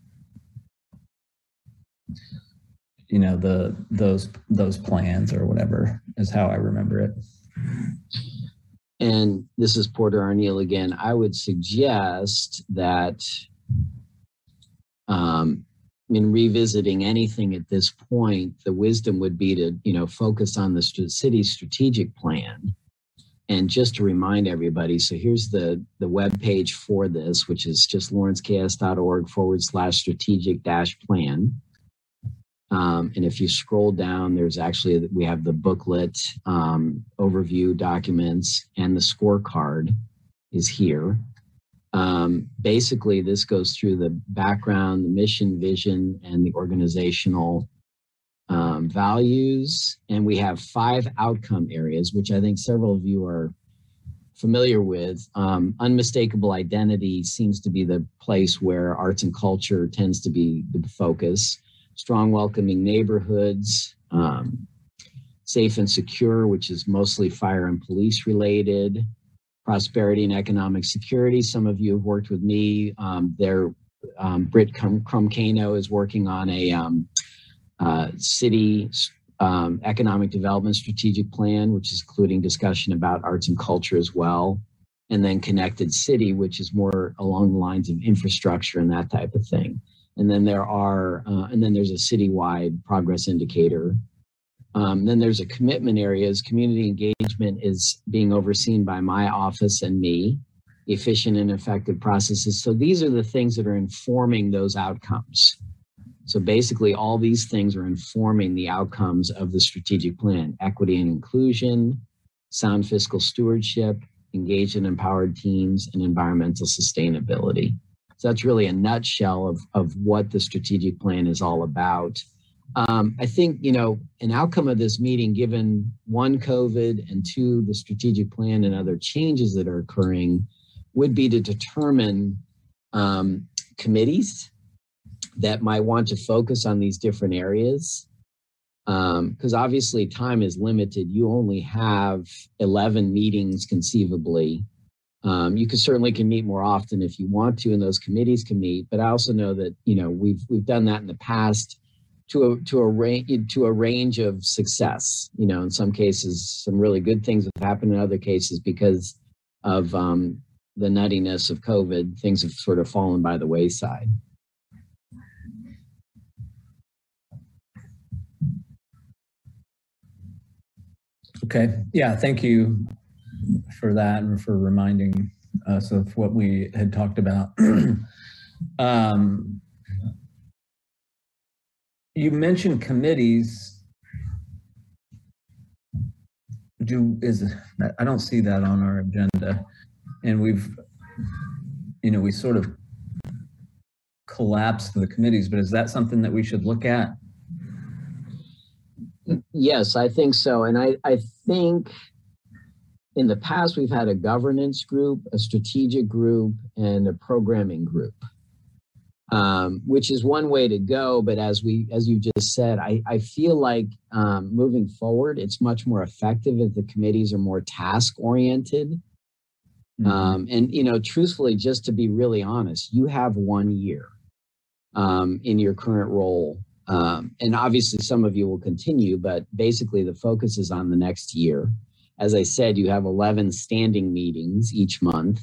you know the those those plans or whatever is how i remember it and this is Porter Arneal again. I would suggest that um, in revisiting anything at this point, the wisdom would be to, you know, focus on the city's strategic plan. And just to remind everybody, so here's the, the web page for this, which is just lawrenceks.org forward slash strategic dash plan. Um, and if you scroll down, there's actually, we have the booklet, um, overview documents, and the scorecard is here. Um, basically, this goes through the background, the mission, vision, and the organizational um, values. And we have five outcome areas, which I think several of you are familiar with. Um, unmistakable identity seems to be the place where arts and culture tends to be the focus strong, welcoming neighborhoods, um, safe and secure, which is mostly fire and police related, prosperity and economic security. Some of you have worked with me. Um, there, um, Britt Crum- Crum-Cano is working on a um, uh, city um, economic development strategic plan, which is including discussion about arts and culture as well. And then connected city, which is more along the lines of infrastructure and that type of thing and then there are uh, and then there's a citywide progress indicator. Um, then there's a commitment areas community engagement is being overseen by my office and me. Efficient and effective processes. So these are the things that are informing those outcomes. So basically all these things are informing the outcomes of the strategic plan. Equity and inclusion sound fiscal stewardship engaged and empowered teams and environmental sustainability so that's really a nutshell of, of what the strategic plan is all about. Um, I think, you know, an outcome of this meeting, given one, COVID, and two, the strategic plan and other changes that are occurring, would be to determine um, committees that might want to focus on these different areas. Because obviously, time is limited. You only have 11 meetings conceivably um, you could certainly can meet more often if you want to, and those committees can meet. But I also know that you know we've we've done that in the past to a to a range to a range of success. You know, in some cases, some really good things have happened. In other cases, because of um, the nuttiness of COVID, things have sort of fallen by the wayside. okay yeah thank you for that and for reminding us of what we had talked about. um, you mentioned committees. Do is I don't see that on our agenda, and we've, you know, we sort of collapsed the committees. But is that something that we should look at? Yes, I think so. And I, I think in the past, we've had a governance group, a strategic group, and a programming group, um, which is one way to go. But as we, as you just said, I, I feel like um, moving forward, it's much more effective if the committees are more task oriented. Mm-hmm. Um, and you know, truthfully, just to be really honest, you have one year um, in your current role um, and obviously, some of you will continue, but basically, the focus is on the next year. As I said, you have 11 standing meetings each month.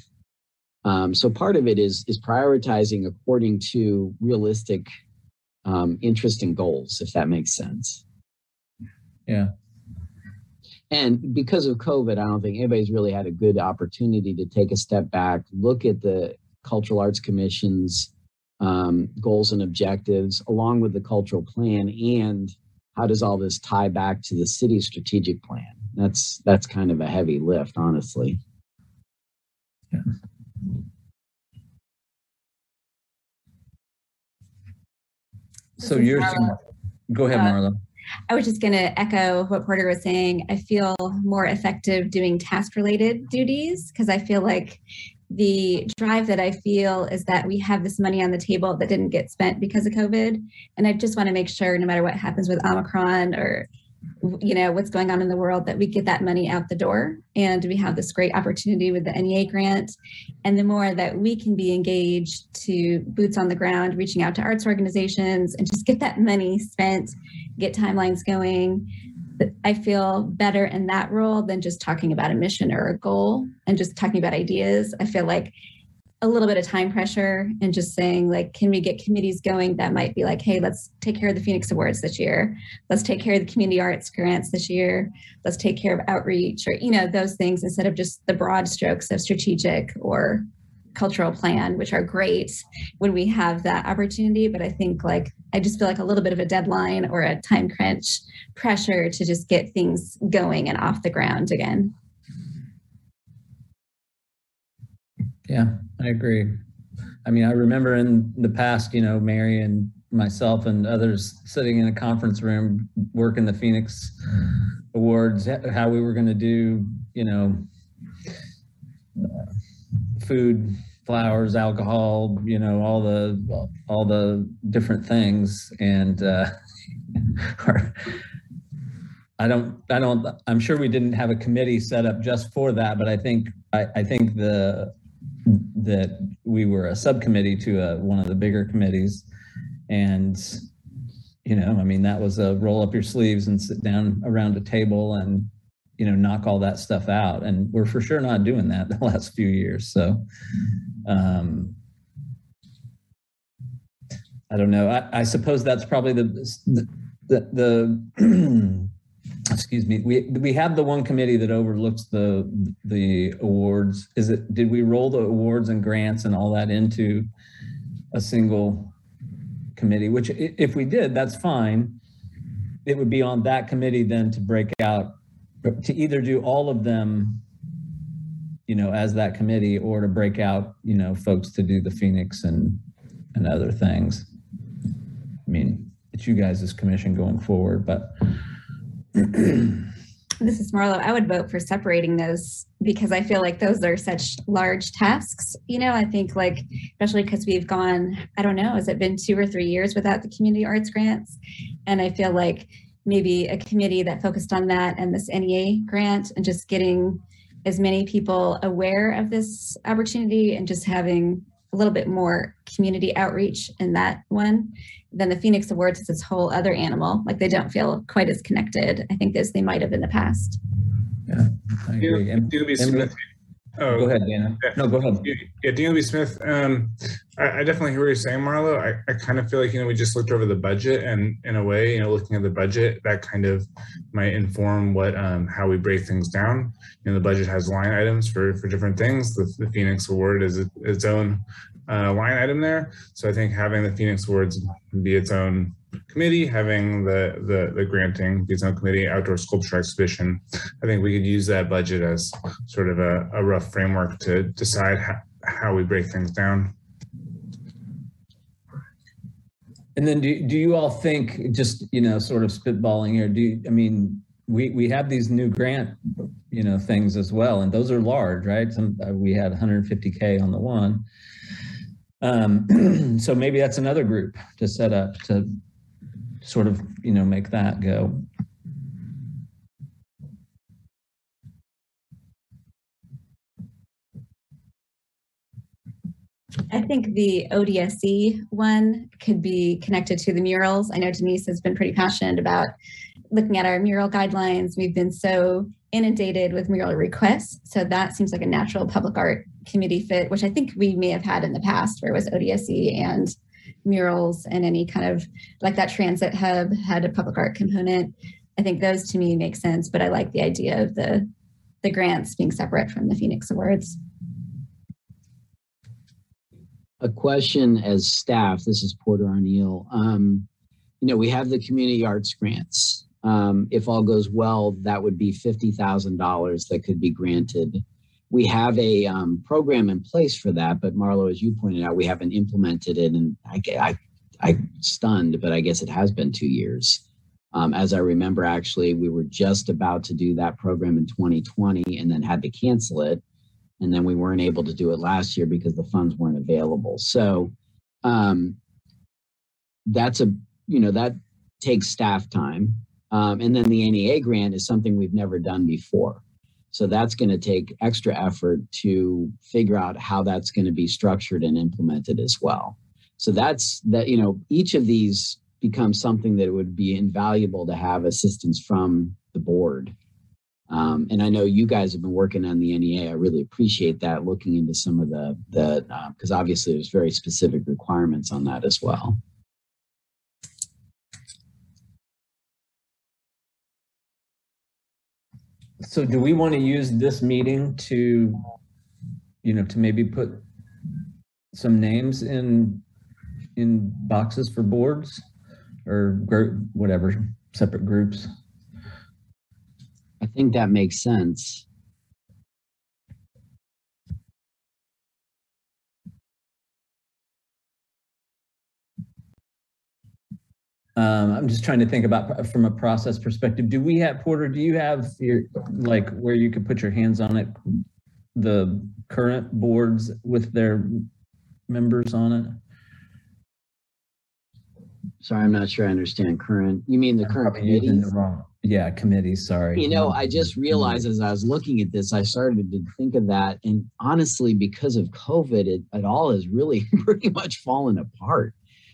Um, so part of it is is prioritizing according to realistic um, interest and goals, if that makes sense. Yeah. And because of COVID, I don't think anybody's really had a good opportunity to take a step back, look at the Cultural Arts Commission's um, goals and objectives along with the cultural plan and how does all this tie back to the city's strategic plan that's that's kind of a heavy lift honestly yeah. so you're go ahead Uh, marla I was just going to echo what Porter was saying. I feel more effective doing task related duties because I feel like the drive that I feel is that we have this money on the table that didn't get spent because of COVID. And I just want to make sure no matter what happens with Omicron or you know what's going on in the world that we get that money out the door and we have this great opportunity with the NEA grant and the more that we can be engaged to boots on the ground reaching out to arts organizations and just get that money spent get timelines going I feel better in that role than just talking about a mission or a goal and just talking about ideas. I feel like a little bit of time pressure and just saying like can we get committees going that might be like hey let's take care of the phoenix awards this year let's take care of the community arts grants this year let's take care of outreach or you know those things instead of just the broad strokes of strategic or cultural plan which are great when we have that opportunity but i think like i just feel like a little bit of a deadline or a time crunch pressure to just get things going and off the ground again Yeah, I agree. I mean, I remember in the past, you know, Mary and myself and others sitting in a conference room working the Phoenix Awards, how we were going to do, you know, uh, food, flowers, alcohol, you know, all the all the different things, and uh, I don't, I don't, I'm sure we didn't have a committee set up just for that, but I think, I, I think the that we were a subcommittee to a, one of the bigger committees. And, you know, I mean, that was a roll up your sleeves and sit down around a table and, you know, knock all that stuff out. And we're for sure not doing that the last few years. So, um, I don't know. I, I suppose that's probably the, the, the, the excuse me we we have the one committee that overlooks the the awards is it did we roll the awards and grants and all that into a single committee which if we did that's fine it would be on that committee then to break out to either do all of them you know as that committee or to break out you know folks to do the phoenix and and other things i mean it's you guys' commission going forward but this is Marlo. I would vote for separating those because I feel like those are such large tasks. You know, I think like, especially because we've gone, I don't know, has it been two or three years without the community arts grants? And I feel like maybe a committee that focused on that and this NEA grant and just getting as many people aware of this opportunity and just having a little bit more community outreach in that one then the Phoenix Awards is this whole other animal. Like they don't feel quite as connected, I think, as they might have in the past. Yeah, I agree. And, do be and Oh, Go ahead, Dana. No, go ahead. Yeah, Daniel. Smith. Um, I, I definitely hear what you're saying, Marlo. I, I kind of feel like you know we just looked over the budget, and in a way, you know, looking at the budget, that kind of might inform what um, how we break things down. You know, the budget has line items for for different things. The, the Phoenix Award is its own uh, line item there. So I think having the Phoenix Awards be its own committee, having the the the granting its committee, outdoor sculpture exhibition, I think we could use that budget as sort of a, a rough framework to decide how, how we break things down. And then do, do you all think, just, you know, sort of spitballing here, do you, I mean, we, we have these new grant, you know, things as well, and those are large, right? Some, uh, we had 150K on the one. Um, so maybe that's another group to set up to sort of, you know, make that go. I think the ODSC one could be connected to the murals. I know Denise has been pretty passionate about looking at our mural guidelines. We've been so inundated with mural requests. So that seems like a natural public art committee fit, which I think we may have had in the past where it was ODSC and murals and any kind of like that transit hub had a public art component. I think those to me make sense, but I like the idea of the the grants being separate from the Phoenix Awards. a question as staff. This is Porter Arneal. Um, you know, we have the community arts grants. Um, if all goes well, that would be fifty thousand dollars that could be granted. We have a um, program in place for that, but Marlo, as you pointed out, we haven't implemented it, and I, I, I stunned, but I guess it has been two years. Um, as I remember, actually, we were just about to do that program in 2020, and then had to cancel it and then we weren't able to do it last year because the funds weren't available. So um, that's a you know that takes staff time, um, and then the NEA grant is something we've never done before. So that's going to take extra effort to figure out how that's going to be structured and implemented as well. So that's that you know each of these becomes something that it would be invaluable to have assistance from the board um, and I know you guys have been working on the NEA. I really appreciate that, looking into some of the the because uh, obviously there's very specific requirements on that as well. So, do we want to use this meeting to, you know, to maybe put some names in in boxes for boards or group, whatever separate groups? I think that makes sense. Um, I'm just trying to think about from a process perspective. Do we have Porter? Do you have your like where you could put your hands on it? The current boards with their members on it. Sorry, I'm not sure I understand current. You mean the I'm current committees? the wrong. Yeah, committees. Sorry. You know, I just realized as I was looking at this, I started to think of that. And honestly, because of COVID, it, it all has really pretty much fallen apart.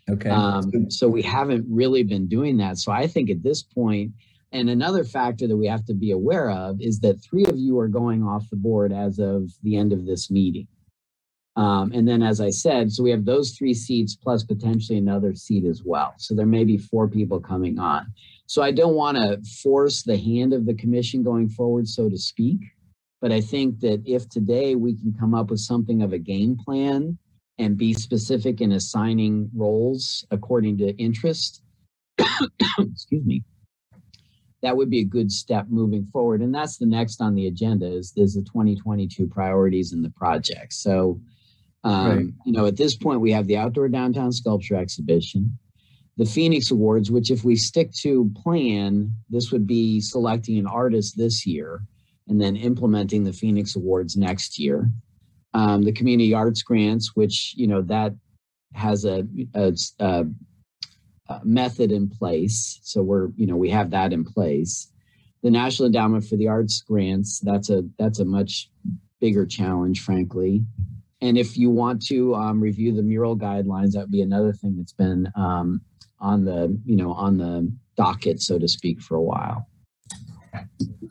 Okay. Um, so we haven't really been doing that. So I think at this point, and another factor that we have to be aware of is that three of you are going off the board as of the end of this meeting. Um, and then, as I said, so we have those three seats plus potentially another seat as well. So there may be four people coming on. So I don't want to force the hand of the commission going forward, so to speak. But I think that if today we can come up with something of a game plan and be specific in assigning roles according to interest, excuse me, that would be a good step moving forward. And that's the next on the agenda is, is the 2022 priorities in the project. So, um, Right. you know, at this point, we have the outdoor downtown sculpture exhibition, the Phoenix Awards, which if we stick to plan, this would be selecting an artist this year and then implementing the Phoenix Awards next year. Um, the community arts grants, which, you know, that has a, a, a, method in place. So we're, you know, we have that in place. The National Endowment for the Arts grants, that's a, that's a much bigger challenge, frankly. And if you want to um, review the mural guidelines, that would be another thing that's been um, on the you know on the docket, so to speak, for a while.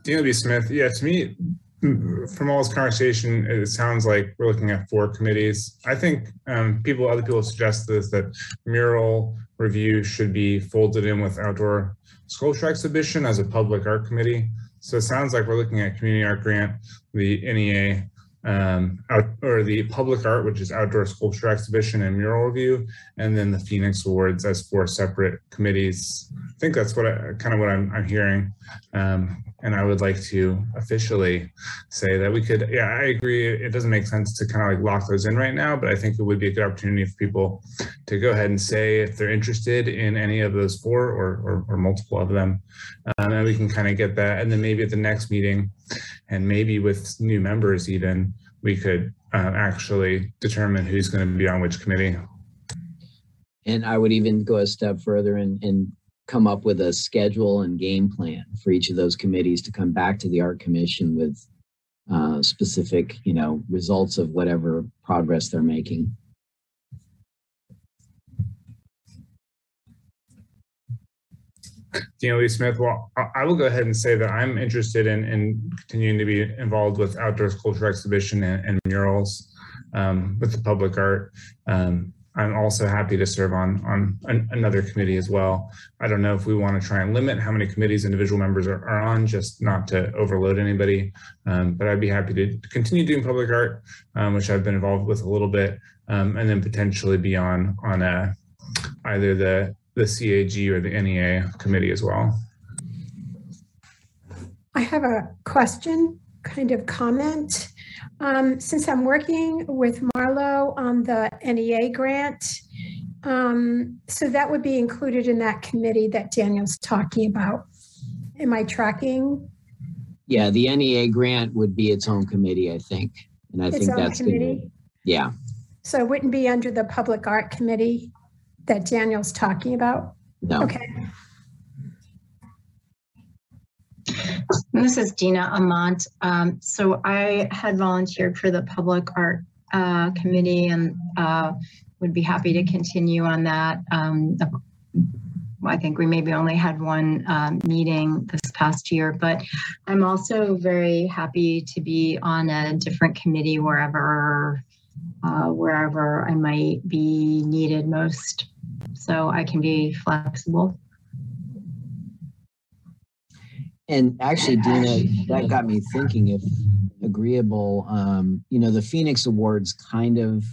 B. Smith, yeah, to me, from all this conversation, it sounds like we're looking at four committees. I think um, people, other people suggest this that mural review should be folded in with outdoor sculpture exhibition as a public art committee. So it sounds like we're looking at community art grant, the NEA, um, out, or the public art, which is outdoor sculpture exhibition and mural review, and then the Phoenix Awards as four separate committees. I think that's what I kind of what I'm, I'm hearing. Um, and I would like to officially say that we could, yeah, I agree. It doesn't make sense to kind of like lock those in right now, but I think it would be a good opportunity for people to go ahead and say if they're interested in any of those four or, or, or multiple of them. Um, and we can kind of get that. And then maybe at the next meeting, and maybe with new members even, we could uh, actually determine who's going to be on which committee. And I would even go a step further and, and come up with a schedule and game plan for each of those committees to come back to the art commission with uh, specific, you know, results of whatever progress they're making. Daniel Smith, well, I- will go ahead and say that I'm interested in, in continuing to be involved with outdoor sculpture exhibition and, and murals um, with the public art. Um, I'm also happy to serve on on an, another committee as well. I don't know if we want to try and limit how many committees individual members are, are on, just not to overload anybody. Um, but I'd be happy to continue doing public art, um, which I've been involved with a little bit, um, and then potentially be on on a, either the the CAG or the NEA committee as well. I have a question, kind of comment. Um, since I'm working with Marlo on the NEA grant, um, so that would be included in that committee that Daniel's talking about. Am I tracking? Yeah, the NEA grant would be its own committee, I think. And I Its think own that's gonna- committee? Yeah, So it wouldn't be under the Public Art Committee that Daniel's talking about? no. Okay, This is Dina Amont. Um, so I had volunteered for the Public Art uh, Committee and uh, would be happy to continue on that. Um, I think we maybe only had one um, meeting this past year, but I'm also very happy to be on a different committee wherever uh, wherever I might be needed most. So I can be flexible. And actually, Dina, that got me thinking if agreeable, um, you know, the Phoenix Awards kind of,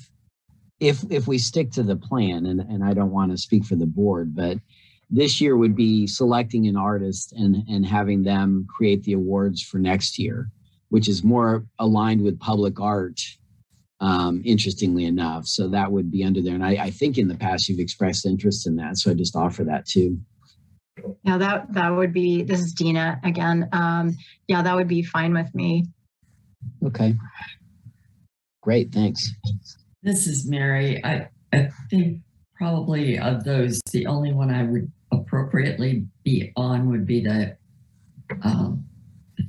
if if we stick to the plan, and, and I don't want to speak for the board, but this year would be selecting an artist and and having them create the awards for next year, which is more aligned with public art, um, interestingly enough. So that would be under there. And I, I think in the past you've expressed interest in that. So I just offer that too. Yeah, that that would be. This is Dina again. Um, yeah, that would be fine with me. Okay. Great, thanks. This is Mary. I, I think probably of those, the only one I would appropriately be on would be the um,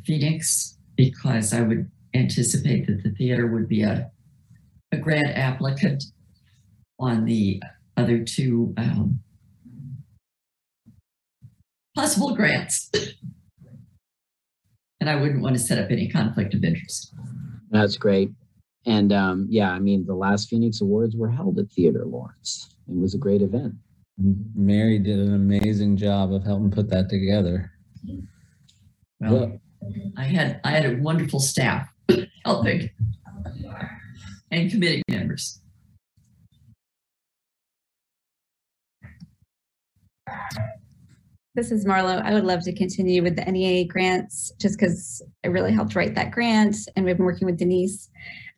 Phoenix, because I would anticipate that the theater would be a, a grant applicant on the other two um, possible grants. and I wouldn't want to set up any conflict of interest. That's great. And um, yeah, I mean, the last Phoenix Awards were held at Theatre Lawrence. It was a great event. Mary did an amazing job of helping put that together. Well, I had I had a wonderful staff helping and committee members. This is Marlo. I would love to continue with the NEA grants just because I really helped write that grant and we've been working with Denise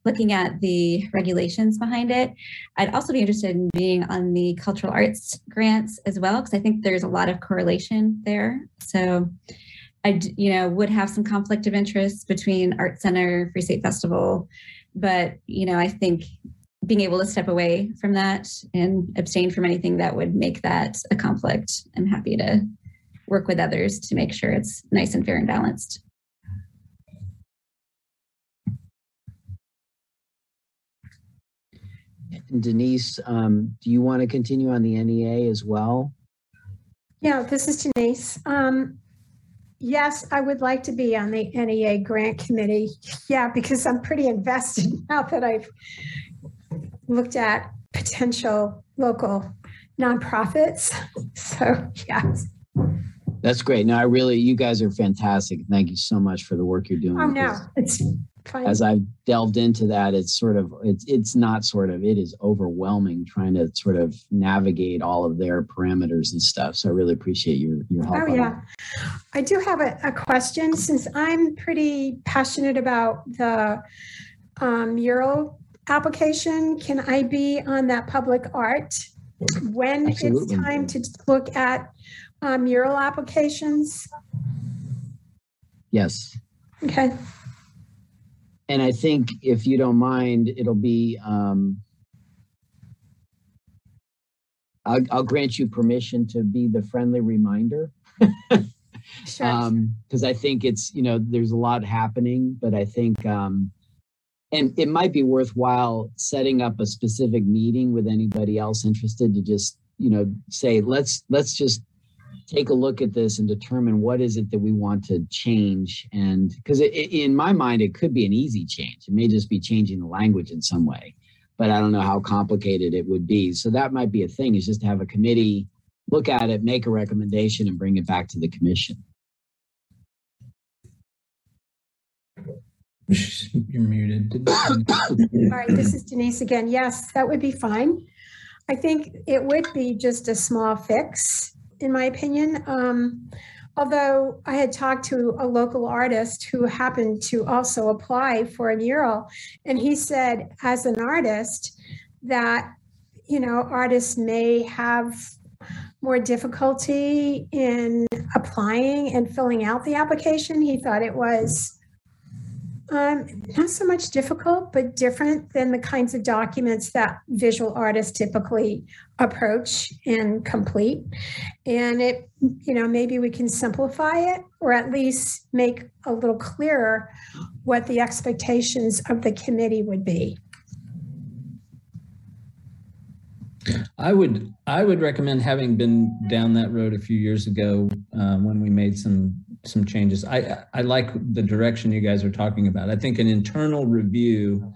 looking at the regulations behind it. I'd also be interested in being on the cultural arts grants as well because I think there's a lot of correlation there. So I, you know, would have some conflict of interest between Art Center, Free State Festival, but you know, I think being able to step away from that and abstain from anything that would make that a conflict, I'm happy to work with others to make sure it's nice and fair and balanced. Denise, um, do you want to continue on the NEA as well? yeah, this is Denise. Um, yes, I would like to be on the NEA grant committee. Yeah, because I'm pretty invested now that I've looked at potential local nonprofits. So, yes. That's great. No, I really, you guys are fantastic. Thank you so much for the work you're doing. Oh, no, it's fine. As I've delved into that, it's sort of, it's, it's not sort of, it is overwhelming trying to sort of navigate all of their parameters and stuff. So I really appreciate your, your help. Oh, yeah. I do have a, a question since I'm pretty passionate about the um, mural application. Can I be on that public art when Absolutely. it's time to look at uh, mural applications? Yes. Okay. And I think if you don't mind, it'll be, um, I'll, I'll grant you permission to be the friendly reminder. Sure. Um, cause I think it's, you know, there's a lot happening, but I think, um, and it might be worthwhile setting up a specific meeting with anybody else interested to just, you know, say, let's, let's just take a look at this and determine what is it that we want to change. And because it, it- in my mind, it could be an easy change. It may just be changing the language in some way, but I don't know how complicated it would be. So that might be a thing is just to have a committee look at it, make a recommendation and bring it back to the commission. You're muted. All right, this is Denise again. Yes, that would be fine. I think it would be just a small fix, in my opinion. Um, although I had talked to a local artist who happened to also apply for a mural, and he said, as an artist, that you know artists may have more difficulty in applying and filling out the application. He thought it was um, not so much difficult, but different than the kinds of documents that visual artists typically approach and complete. And it, you know, maybe we can simplify it or at least make a little clearer what the expectations of the committee would be. I would I would recommend having been down that road a few years ago uh, when we made some some changes. I I like the direction you guys are talking about. I think an internal review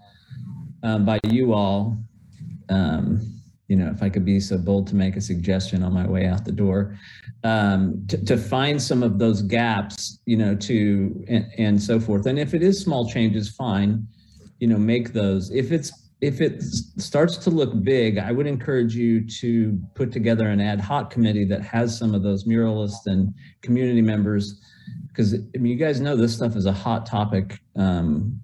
um, by you all, um, you know, if I could be so bold to make a suggestion on my way out the door, um, to, to find some of those gaps, you know, to and, and so forth. And if it is small changes, fine, you know, make those. If it's if it starts to look big, I would encourage you to put together an ad hoc committee that has some of those muralists and community members. Because I mean, you guys know this stuff is a hot topic um,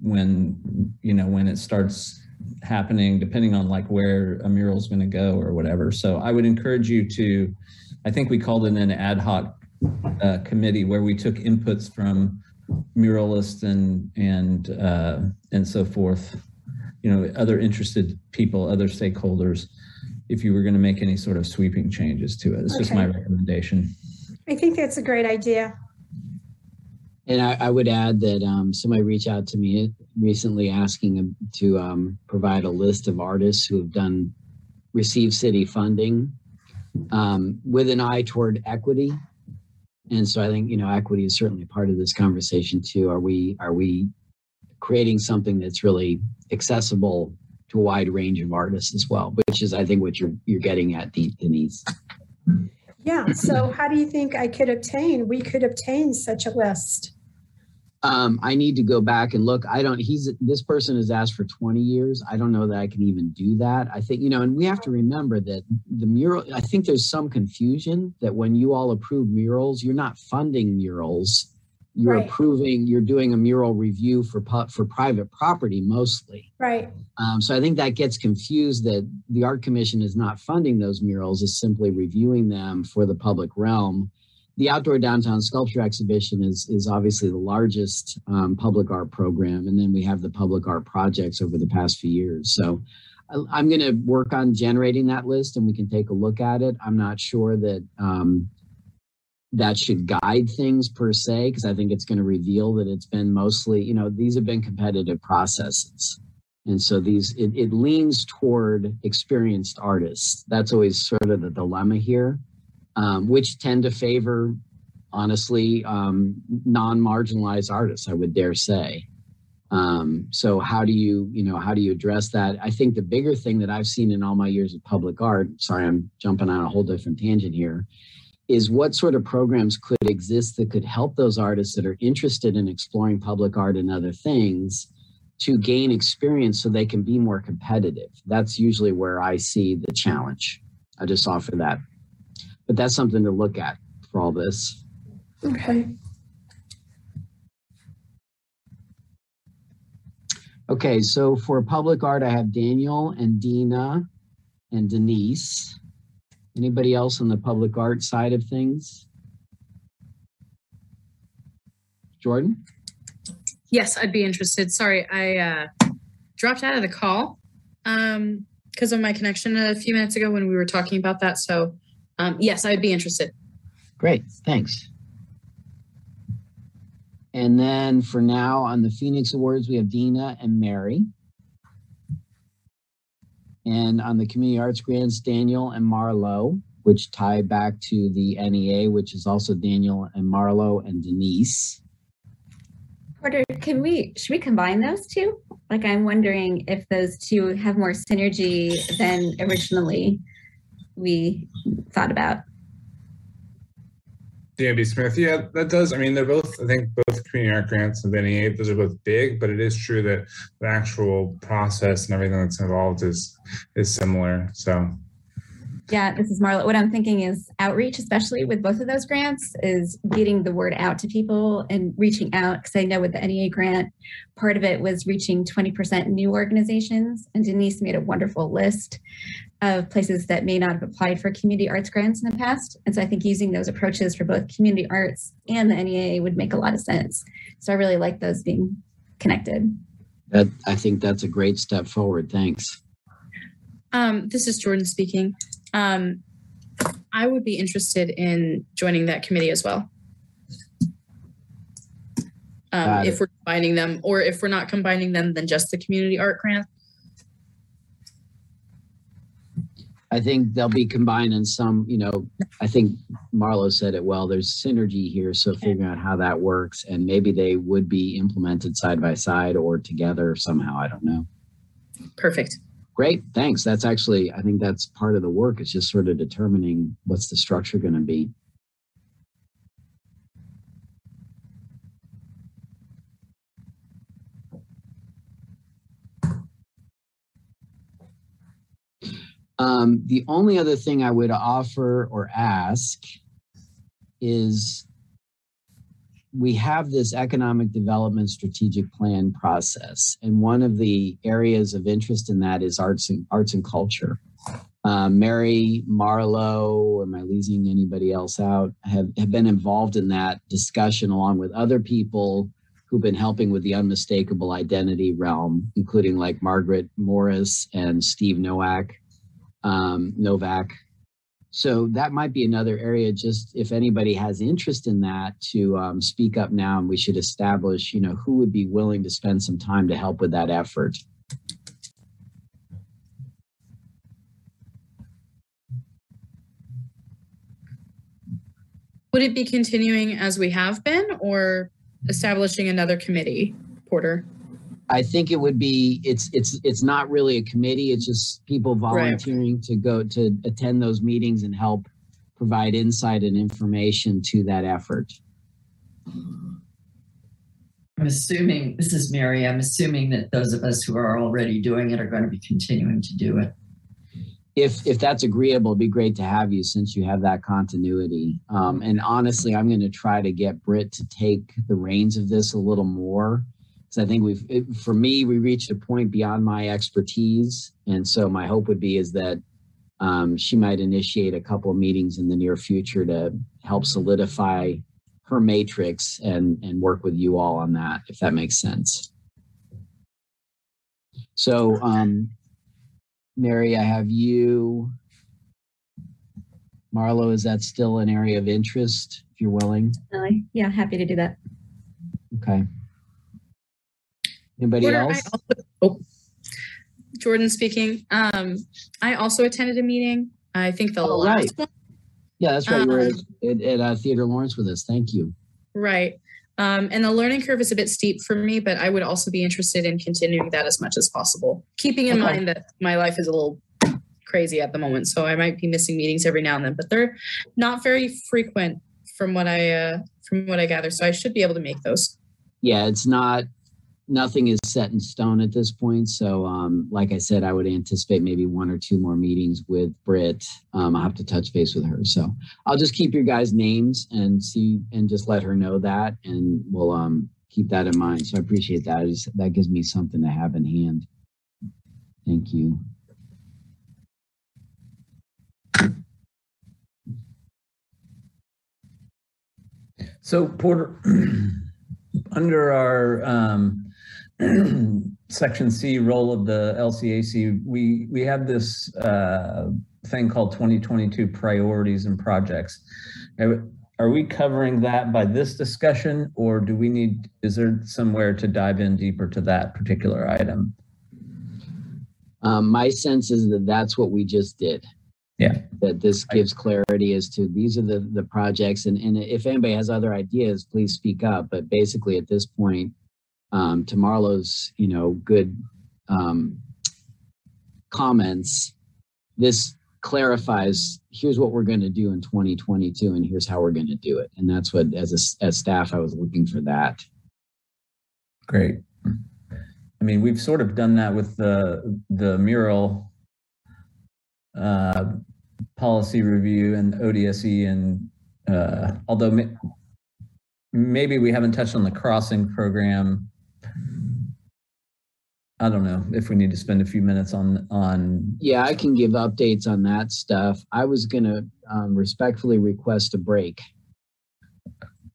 when you know when it starts happening, depending on like where a mural is going to go or whatever. So I would encourage you to. I think we called it an ad hoc uh, committee where we took inputs from muralists and and uh, and so forth you know, other interested people, other stakeholders, if you were going to make any sort of sweeping changes to it. It's just my recommendation. I think that's a great idea. And I, I would add that um, somebody reached out to me recently asking to um, provide a list of artists who have done receive city funding um, with an eye toward equity. And so I think you know equity is certainly part of this conversation too. Are we are we creating something that's really accessible to a wide range of artists as well, which is I think what you're you're getting at, De- Denise. Yeah. So, how do you think I could obtain? We could obtain such a list. Um, I need to go back and look. I don't, he's, this person has asked for 20 years. I don't know that I can even do that. I think, you know, and we have to remember that the mural, I think there's some confusion that when you all approve murals, you're not funding murals. You're Right. approving, you're doing a mural review for, for private property mostly. Right. Um, so I think that gets confused that the art commission is not funding those murals, is simply reviewing them for the public realm. The outdoor downtown sculpture exhibition is is obviously the largest um, public art program, and then we have the public art projects over the past few years. So I, I'm going to work on generating that list, and we can take a look at it. I'm not sure that um, that should guide things per se, because I think it's going to reveal that it's been mostly, you know, these have been competitive processes. And so these, it, it leans toward experienced artists. That's always sort of the dilemma here, um, which tend to favor honestly um, non-marginalized artists, I would dare say. Um, so how do you, you know, how do you address that? I think the bigger thing that I've seen in all my years of public art, sorry, I'm jumping on a whole different tangent here, is what sort of programs could exist that could help those artists that are interested in exploring public art and other things to gain experience so they can be more competitive. That's usually where I see the challenge. I just offer that. But that's something to look at for all this. Okay. Okay, so for public art, I have Daniel and Dina and Denise. Anybody else on the public art side of things? Jordan? Yes, I'd be interested. Sorry, I uh, dropped out of the call um, because of my connection a few minutes ago when we were talking about that. So, um, yes, I'd be interested. Great, thanks. And then for now on the Phoenix Awards, we have Dina and Mary. And on the Community Arts Grants, Daniel and Marlo, which tie back to the NEA, which is also Daniel and Marlo and Denise. Porter, can we should we combine those two? Like I'm wondering if those two have more synergy than originally we thought about. DMB Smith, yeah, that does. I mean, they're both, I think, both community art grants and NEA, those are both big, but it is true that the actual process and everything that's involved is is similar. So Yeah, this is Marla. What I'm thinking is outreach, especially with both of those grants, is getting the word out to people and reaching out. Because I know with the NEA grant, part of it was reaching 20% new organizations. And Denise made a wonderful list of places that may not have applied for community arts grants in the past. And so I think using those approaches for both community arts and the NEA would make a lot of sense. So I really like those being connected. That I think that's a great step forward. Thanks. Um, this is Jordan speaking. Um, I would be interested in joining that committee as well. Um, if we're combining them, or if we're not combining them, then just the community art grant. I think they'll be combined in some, you know, I think Marlo said it well. There's synergy here. So figuring out how that works and maybe they would be implemented side by side or together somehow. I don't know. Perfect. Great. Thanks. That's actually, I think that's part of the work. It's just sort of determining what's the structure going to be. Um, the only other thing I would offer or ask is we have this economic development strategic plan process, and one of the areas of interest in that is arts and arts and culture. Uh, Mary Marlo, am I leaving anybody else out? Have have been involved in that discussion along with other people who've been helping with the unmistakable identity realm, including like Margaret Morris and Steve Nowak um, Novak. So that might be another area. Just if anybody has interest in that, to um, speak up now, and we should establish, you know, who would be willing to spend some time to help with that effort. Would it be continuing as we have been, or establishing another committee, Porter? I think it would be it's it's it's not really a committee. It's just people volunteering to go to attend those meetings and help provide insight and information to that effort. I'm assuming, this is Mary, I'm assuming that those of us who are already doing it are going to be continuing to do it. If if that's agreeable, it'd be great to have you since you have that continuity. Um, and honestly, I'm going to try to get Britt to take the reins of this a little more because I think we've, it, for me, we reached a point beyond my expertise, and so my hope would be is that um, she might initiate a couple of meetings in the near future to help solidify her matrix and and work with you all on that, if that makes sense. So, um, Mary, I have you. Marlo, is that still an area of interest? If you're willing? Yeah, happy to do that. okay. Anybody Porter, else? also- oh, Jordan speaking. Um, I also attended a meeting. I think the Oh, last right. one. Yeah, that's right. You were Um, at, at uh, Theatre Lawrence with us. Thank you. Right. Um, and the learning curve is a bit steep for me, but I would also be interested in continuing that as much as possible, keeping in Okay. mind that my life is a little crazy at the moment. So I might be missing meetings every now and then, but they're not very frequent from what I uh, from what I gather. So I should be able to make those. Yeah, it's not. Nothing is set in stone at this point. So, um, like I said, I would anticipate maybe one or two more meetings with Britt. Um, I'll have to touch base with her. So, I'll just keep your guys' names and see, and just let her know that, and we'll um keep that in mind. So, I appreciate that. It's- that gives me something to have in hand. Thank you. So Porter, under our um, section C role of the LCAC, we we have this uh, thing called 2022 priorities and projects. Are, we covering that by this discussion, or do we need? Is there somewhere to dive in deeper to that particular item? Um, my sense is that that's what we just did. Yeah. That this gives clarity as to these are the, the projects and, and if anybody has other ideas, please speak up. But basically at this point, um, to Marlo's, you know, good, um, comments, this clarifies, here's what we're going to do in 2022 and here's how we're going to do it. And that's what, as a, as staff, I was looking for that. Great. I mean, we've sort of done that with the the mural uh, policy review and ODSE, and uh, although ma- maybe we haven't touched on the crossing program. I don't know if we need to spend a few minutes on on. Yeah, I can give updates on that stuff. I was going to um, respectfully request a break.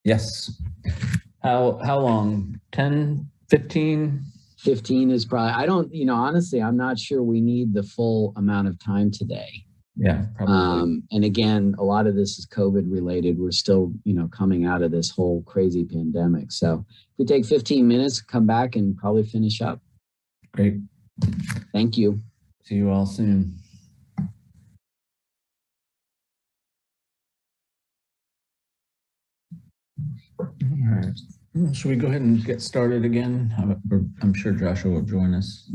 Yes. How how long? 10, 15? 15 is probably, I don't, you know, honestly, I'm not sure we need the full amount of time today. Yeah, probably. Um, and again, a lot of this is COVID related. We're still, you know, coming out of this whole crazy pandemic. So if we take 15 minutes, come back and probably finish up. Great. Thank you. See you all soon. All right. Should we go ahead and get started again? I'm- I'm sure Joshua will join us.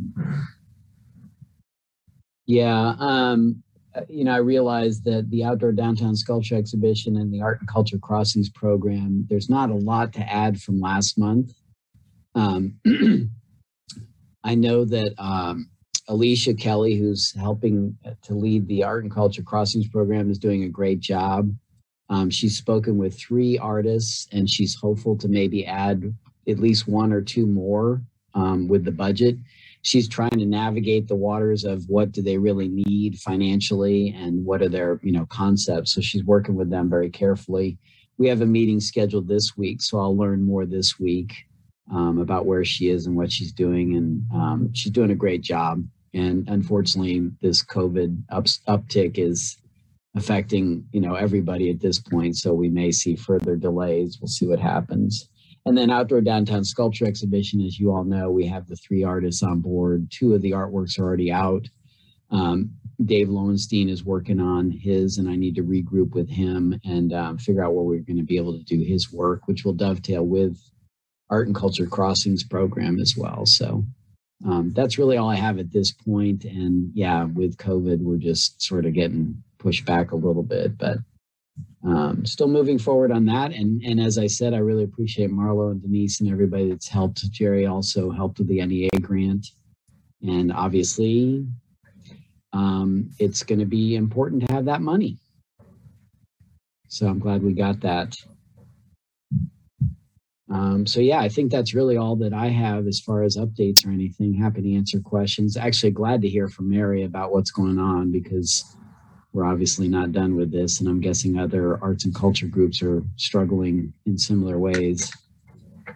Yeah. Um, you know, I realized that the outdoor downtown sculpture exhibition and the art and culture crossings program, there's not a lot to add from last month. Um, I know that um, Alicia Kelly, who's helping to lead the art and culture crossings program, is doing a great job. Um, she's spoken with three artists and she's hopeful to maybe add at least one or two more um, with the budget. She's trying to navigate the waters of what do they really need financially and what are their you know concepts. So she's working with them very carefully. We have a meeting scheduled this week so i'll learn more this week um, about where she is and what she's doing. And um, she's doing a great job. And unfortunately this covid up, uptick is affecting you know everybody at this point. So we may see further delays. We'll see what happens. And then outdoor downtown sculpture exhibition, as you all know, we have the three artists on board. Two of the artworks are already out. Um, Dave Loewenstein is working on his, and I need to regroup with him and um, figure out where we're going to be able to do his work, which will dovetail with Art and Culture Crossings program as well. So um, that's really all I have at this point. And yeah, with COVID, we're just sort of getting pushed back a little bit, but um, still moving forward on that. And, and as I said, I really appreciate Marlo and Denise and everybody that's helped. Jerry also helped with the NEA grant. And obviously, um, it's going to be important to have that money. So I'm glad we got that. Um, so yeah, I think that's really all that I have as far as updates or anything. Happy to answer questions. Actually, glad to hear from Mary about what's going on because we're obviously not done with this, and I'm guessing other arts and culture groups are struggling in similar ways. I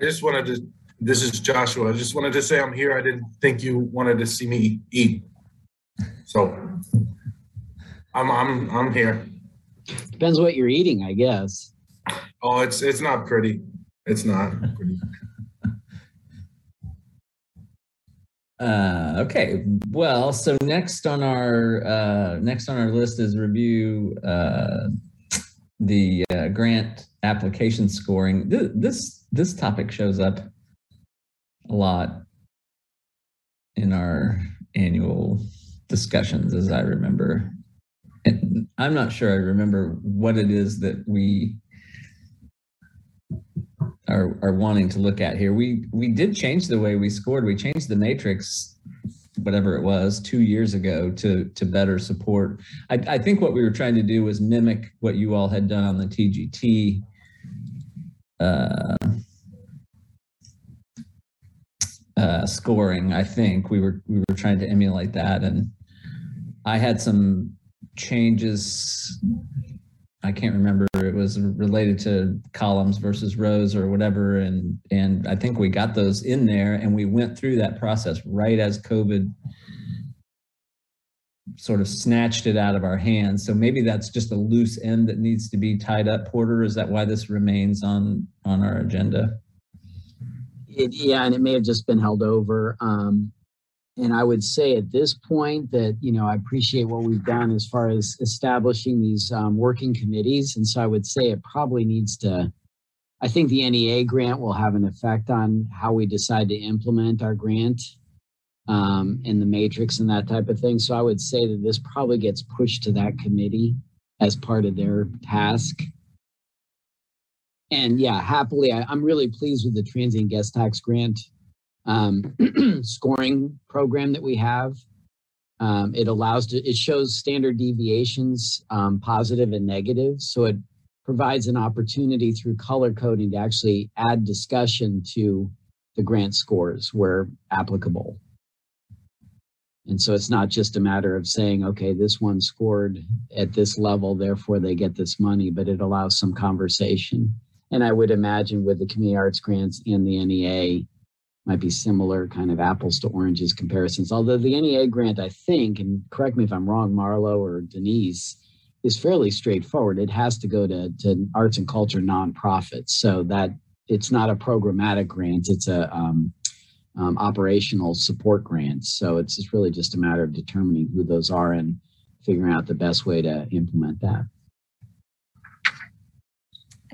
just wanted to, this is Joshua. I just wanted to say I'm here. I didn't think you wanted to see me eat. So I'm, I'm, I'm here. Depends what you're eating, I guess. Oh, it's, it's not pretty. It's not pretty. Uh, okay. Well, so next on our uh, next on our list is review uh, the uh, grant application scoring. Th- This this topic shows up a lot in our annual discussions, as I remember. And I'm not sure I remember what it is that we are, are wanting to look at here. We we did change the way we scored. We changed the matrix, whatever it was, two years ago to to better support. I, I think what we were trying to do was mimic what you all had done on the TGT. Uh, uh, scoring. I think we were we were trying to emulate that, and I had some changes. I can't remember. It was related to columns versus rows or whatever, and and I think we got those in there, and we went through that process right as COVID sort of snatched it out of our hands. So maybe that's just a loose end that needs to be tied up. Porter, is that why this remains on on our agenda? It, yeah, and it may have just been held over. Um, and I would say at this point that, you know, I appreciate what we've done as far as establishing these um, working committees. And so I would say it probably needs to, I think the NEA grant will have an effect on how we decide to implement our grant um, in the matrix and that type of thing. So I would say that this probably gets pushed to that committee as part of their task. And yeah, happily, I, I'm really pleased with the transient guest tax grant um, scoring program that we have. Um, it allows to, it shows standard deviations, um, positive and negative. So it provides an opportunity through color coding to actually add discussion to the grant scores where applicable. And so it's not just a matter of saying, okay, this one scored at this level, therefore they get this money, but it allows some conversation. And I would imagine with the community arts grants and the NEA, might be similar kind of apples to oranges comparisons. Although the NEA grant, I think, and correct me if I'm wrong, Marlo or Denise, is fairly straightforward. It has to go to, to arts and culture nonprofits. So that it's not a programmatic grant, it's a um, um, operational support grant. So it's just really just a matter of determining who those are and figuring out the best way to implement that.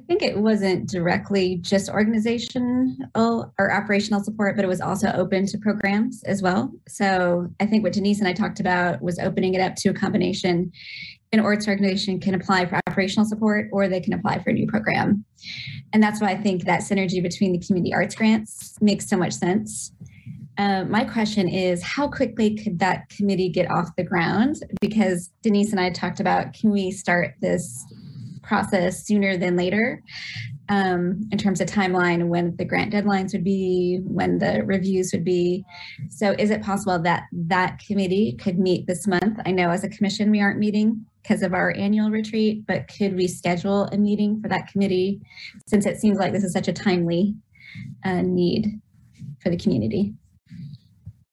I think it wasn't directly just organizational or operational support, but it was also open to programs as well. So I think what Denise and I talked about was opening it up to a combination. An arts organization can apply for operational support or they can apply for a new program. And that's why I think that synergy between the community arts grants makes so much sense. Uh, my question is how quickly could that committee get off the ground? Because Denise and I talked about can we start this process sooner than later um, in terms of timeline, when the grant deadlines would be, when the reviews would be. So, is it possible that that committee could meet this month? I know as a commission we aren't meeting because of our annual retreat, but could we schedule a meeting for that committee since it seems like this is such a timely uh, need for the community?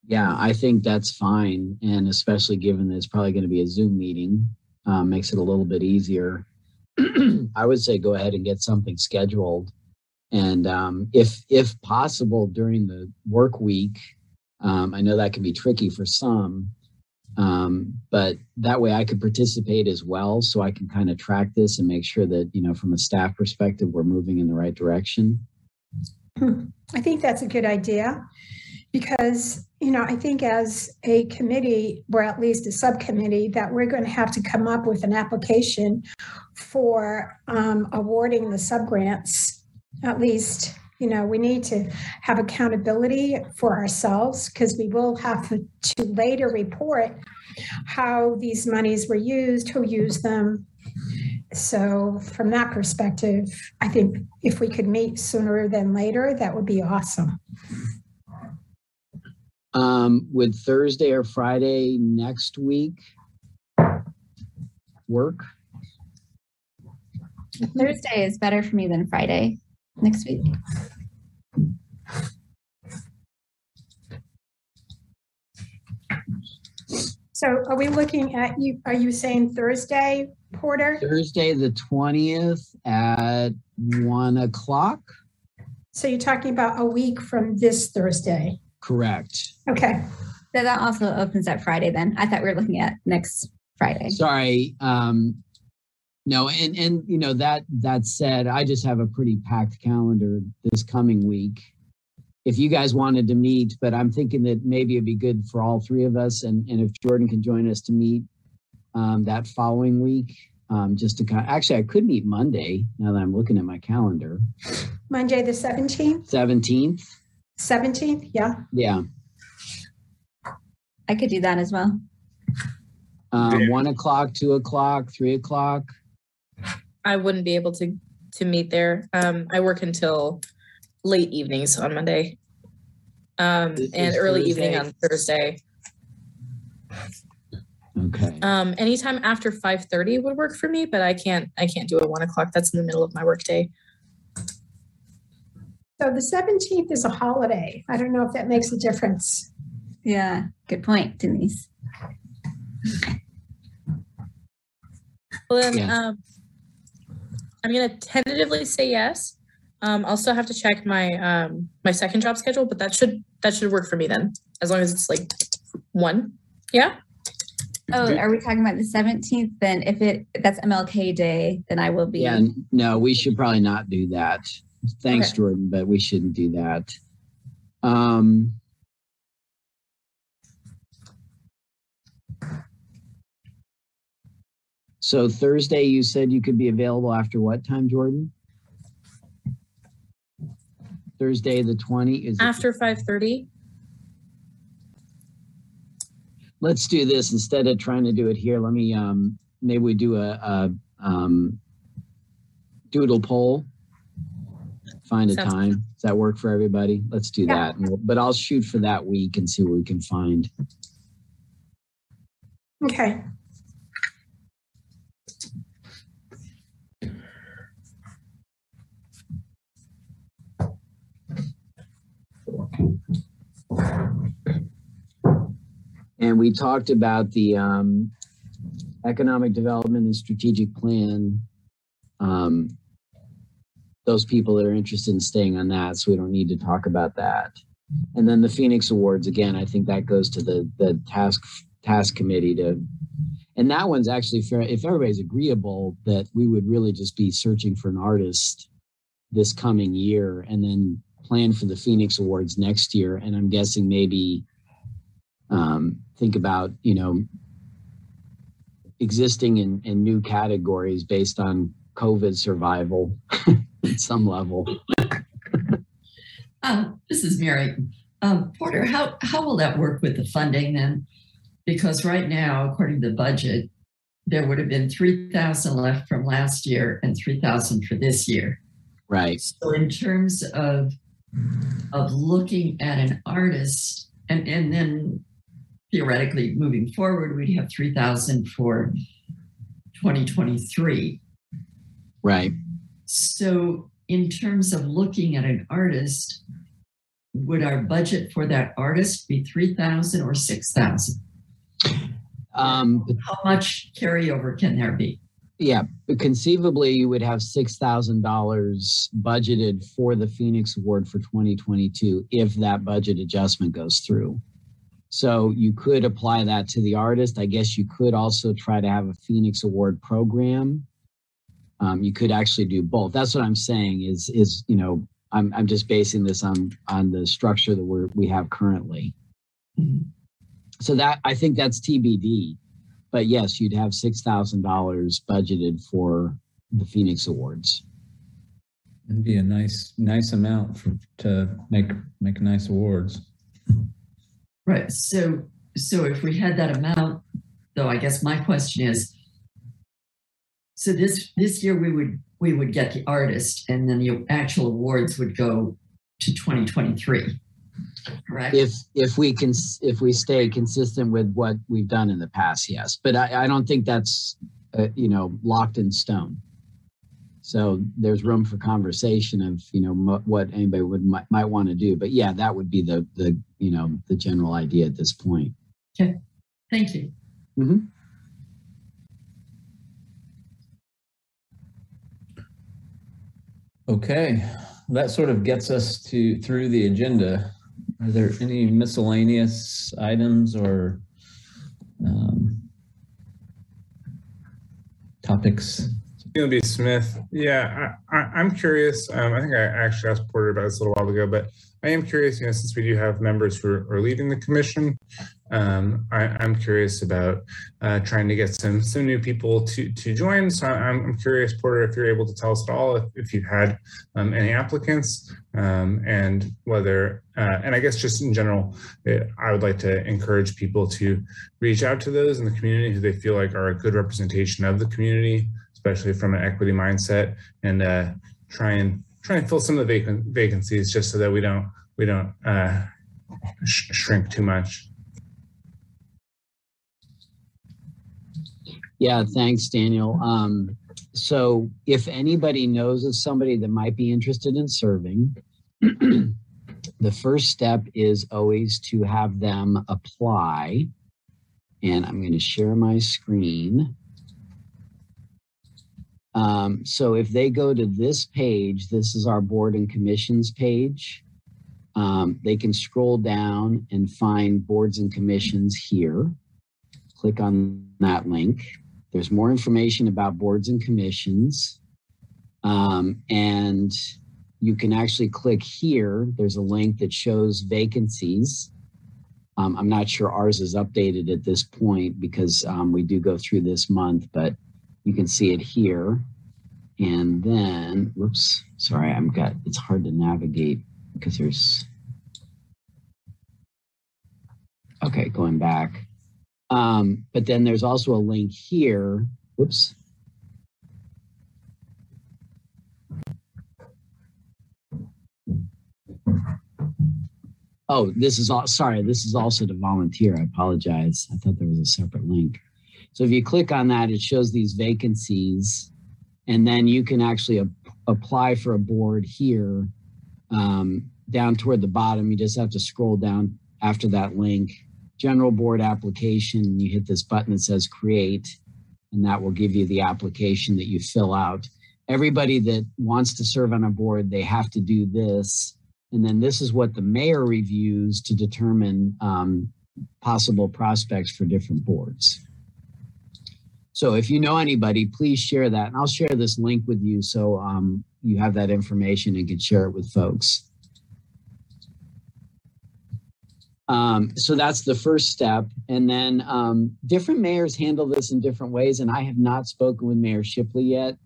Yeah, I think that's fine. And especially given that it's probably going to be a Zoom meeting, um, makes it a little bit easier. I would say go ahead and get something scheduled. And um, if if possible during the work week, um, I know that can be tricky for some, um, but that way I could participate as well, so I can kind of track this and make sure that you know from a staff perspective we're moving in the right direction. I think that's a good idea because, you know, I think as a committee, or at least a subcommittee, that we're going to have to come up with an application for um, awarding the subgrants. At least, you know, we need to have accountability for ourselves because we will have to later report how these monies were used, who used them. So, from that perspective, I think if we could meet sooner than later, that would be awesome. Um, would Thursday or Friday next week work? Thursday is better for me than Friday next week. So are we looking at you, are you saying Thursday, Porter? Thursday the twentieth at one o'clock. So you're talking about a week from this Thursday? Correct. Okay, So that also opens up Friday then. I thought we were looking at next Friday. Sorry. Um, no, and and you know that that said, I just have a pretty packed calendar this coming week. If you guys wanted to meet, but I'm thinking that maybe it'd be good for all three of us, and and if Jordan can join us to meet um, that following week, um, just to kind. Actually, I could meet Monday. Now that I'm looking at my calendar, Monday, the 17th, seventeenth. 17th, yeah. Yeah, I could do that as well. um, one o'clock, two o'clock, three o'clock. I wouldn't be able to to meet there. Um, I work until late evenings on Monday, um, Is- and is early evening on Thursday. Okay. Um, anytime after five thirty would work for me, but I can't. I can't do a one o'clock. That's in the middle of my workday. So the 17th is a holiday. I don't know if that makes a difference. Yeah, good point, Denise. Well, then, Yeah. um, I'm gonna tentatively say yes. Um, I'll still have to check my um my second job schedule, but that should that should work for me then, as long as it's like one. Yeah. Oh, are we talking about the 17th? Then if it that's MLK Day, then I will be. Yeah, no, we should probably not do that. Thanks, Okay. Jordan, but we shouldn't do that. Um, so Thursday, you said you could be available after what time, Jordan? Thursday, the 20 is. After five thirty. Let's do this instead of trying to do it here. Let me, um, maybe we do a, a, um, doodle poll. Find a Sounds time. Does that work for everybody? Let's do Yeah. that. We'll- But I'll shoot for that week and see what we can find. Okay, And we talked about the, um, economic development and strategic plan. Um, those people that are interested in staying on that, so we don't need to talk about that. And then the Phoenix Awards, again, I think that goes to the, the task, task committee to, and that one's actually fair. If everybody's agreeable that we would really just be searching for an artist this coming year and then plan for the Phoenix Awards next year. And I'm guessing maybe um, think about, you know, existing and, new categories based on COVID survival at some level. Um, this is Mary. Um, Porter, how, how will that work with the funding then? Because right now, according to the budget, there would have been 3,000 left from last year and 3,000 for this year. Right. So in terms of, of looking at an artist and, and then theoretically moving forward, we'd have 3,000 for 2023. Right. So, in terms of looking at an artist, would our budget for that artist be 3,000 or 6,000? Um, How much carryover can there be? yeah, but conceivably you would have six thousand dollars budgeted for the Phoenix Award for 2022 if that budget adjustment goes through. So you could apply that to the artist. I guess you could also try to have a Phoenix Award program. Um, you could actually do both. That's what I'm saying. Is is you know I'm I'm just basing this on on the structure that we're we have currently. So that I think that's TBD. But yes, you'd have six thousand dollars budgeted for the Phoenix Awards. It'd be a nice, nice amount for, to make, make nice awards. Right. So, so if we had that amount, though, I guess my question is, so this this year we would we would get the artist, and then the actual awards would go to 2023. Correct. If if we can if we stay consistent with what we've done in the past, yes. But I, I don't think that's uh, you know locked in stone. So there's room for conversation of you know mo- what anybody would might, might want to do. But yeah, that would be the the you know the general idea at this point. Okay, thank you. Okay, that sort of gets us to, through the agenda. Are there any miscellaneous items or um, topics? Gonna Smith. Yeah, I, I'm curious. Um, I think I actually asked Porter about this a little while ago, but I am curious. You know, since we do have members who are, are leaving the commission, um, I, I'm curious about uh, trying to get some some new people to to join. So I'm, I'm curious, Porter, if you're able to tell us at all if, if you've had um, any applicants um, and whether, uh, and I guess just in general, eh, I would like to encourage people to reach out to those in the community who they feel like are a good representation of the community especially from an equity mindset, and uh, try and try and fill some of the vacancies just so that we don't we don't uh, sh- shrink too much. Yeah, thanks, Daniel. Um, so if anybody knows of somebody that might be interested in serving, the first step is always to have them apply. And I'm going to share my screen. Um, so if they go to this page, this is our board and commissions page. Um, they can scroll down and find boards and commissions here. Click on that link. There's more information about boards and commissions. Um, and you can actually click here. There's a link that shows vacancies. Um, I'm not sure ours is updated at this point because um, we do go through this month, but you can see it here. And then, whoops, sorry, I'm got, it's hard to navigate because there's, okay, going back. Um, but then there's also a link here, whoops. Oh, this is all, sorry, this is also to volunteer. I apologize. I thought there was a separate link. So if you click on that, it shows these vacancies and then you can actually ap- apply for a board here um, down toward the bottom. You just have to scroll down after that link, general board application. You hit this button that says create, and that will give you the application that you fill out. Everybody that wants to serve on a board, they have to do this. And then this is what the mayor reviews to determine um, possible prospects for different boards. So if you know anybody, please share that. And I'll share this link with you so um, you have that information and can share it with folks. Um, so that's the first step. And then um, different mayors handle this in different ways. And I have not spoken with Mayor Shipley yet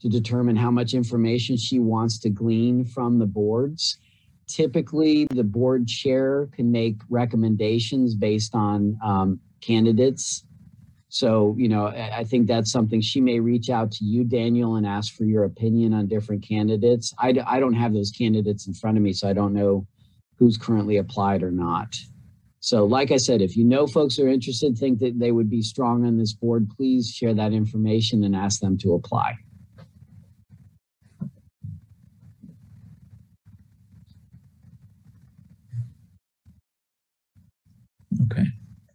to determine how much information she wants to glean from the boards. Typically, the board chair can make recommendations based on um, candidates so, you know, I think that's something she may reach out to you, Daniel, and ask for your opinion on different candidates. I, I don't have those candidates in front of me, so I don't know who's currently applied or not. So, like I said, if you know folks are interested, think that they would be strong on this board, please share that information and ask them to apply. Okay.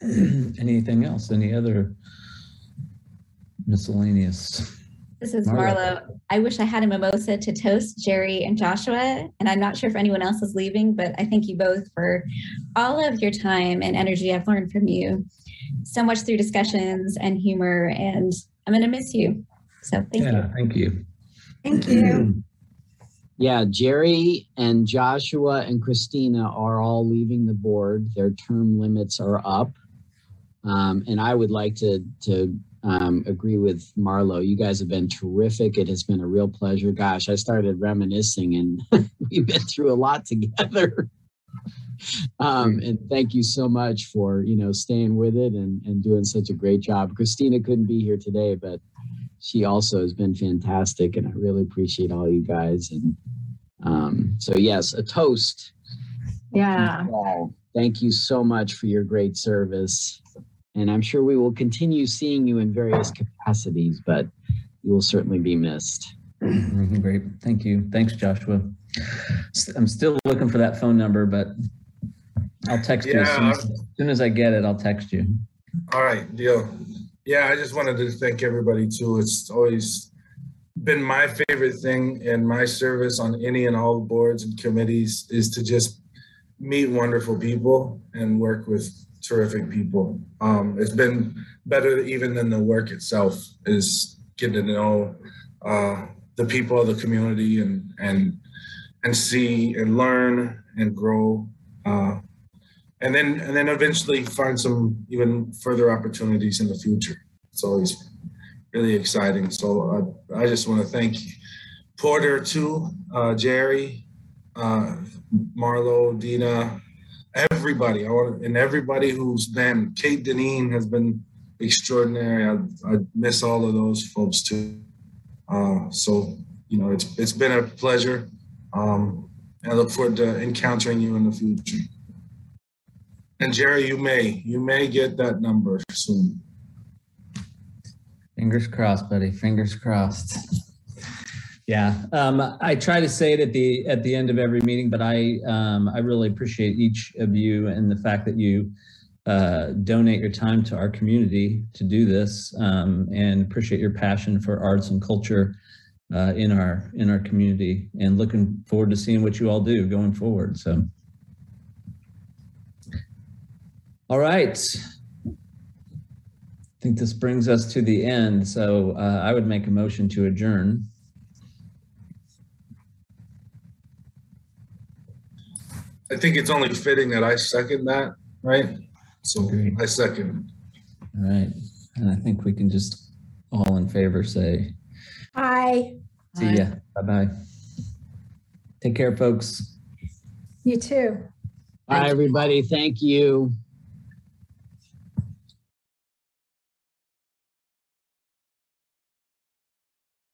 Anything else? Any other miscellaneous? This is Marlo. Marlo. I wish I had a mimosa to toast Jerry and Joshua. And I'm not sure if anyone else is leaving, but I thank you both for all of your time and energy I've learned from you so much through discussions and humor. And I'm going to miss you. So thank yeah, you. thank you. Thank you. Yeah, Jerry and Joshua and Christina are all leaving the board. Their term limits are up. Um, and I would like to, to um, agree with Marlo. You guys have been terrific. It has been a real pleasure. Gosh, I started reminiscing and we've been through a lot together. um, and thank you so much for, you know, staying with it and, and doing such a great job. Christina couldn't be here today, but she also has been fantastic. And I really appreciate all you guys. And um, so, yes, a toast. Yeah. Thank you so much for your great service. And I'm sure we will continue seeing you in various capacities, but you will certainly be missed. Mhm, Great. Thank you. Thanks, Joshua. I'm still looking for that phone number, but I'll text you as soon as, as soon as I get it. I'll text you. All right, deal. Yeah, I just wanted to thank everybody too. It's always been my favorite thing in my service on any and all boards and committees is to just meet wonderful people and work with terrific people. Um, it's been better even than the work itself is getting to know uh, the people of the community and and and see and learn and grow. Uh, and then and then eventually find some even further opportunities in the future. It's always really exciting. So uh, I just want to thank Porter too, uh, Jerry, uh, Marlo, Dina, everybody. I want and everybody who's been. Kate Deneen has been extraordinary. I, I miss all of those folks too. Uh, so you know, it's it's been a pleasure. Um, and I look forward to encountering you in the future. And Jerry, you may you may get that number soon. Fingers crossed, buddy. Fingers crossed. Yeah, um, I try to say it at the at the end of every meeting, but I um, I really appreciate each of you and the fact that you uh, donate your time to our community to do this, um, and appreciate your passion for arts and culture uh, in our in our community, and looking forward to seeing what you all do going forward. So, all right. I think this brings us to the end. So uh, I would make a motion to adjourn. I think it's only fitting that I second that, right? So Agreed. I second. All right. And I think we can just all in favor say, Hi, see ya. Bye bye. Take care, folks. you too. Bye, everybody. Thank you.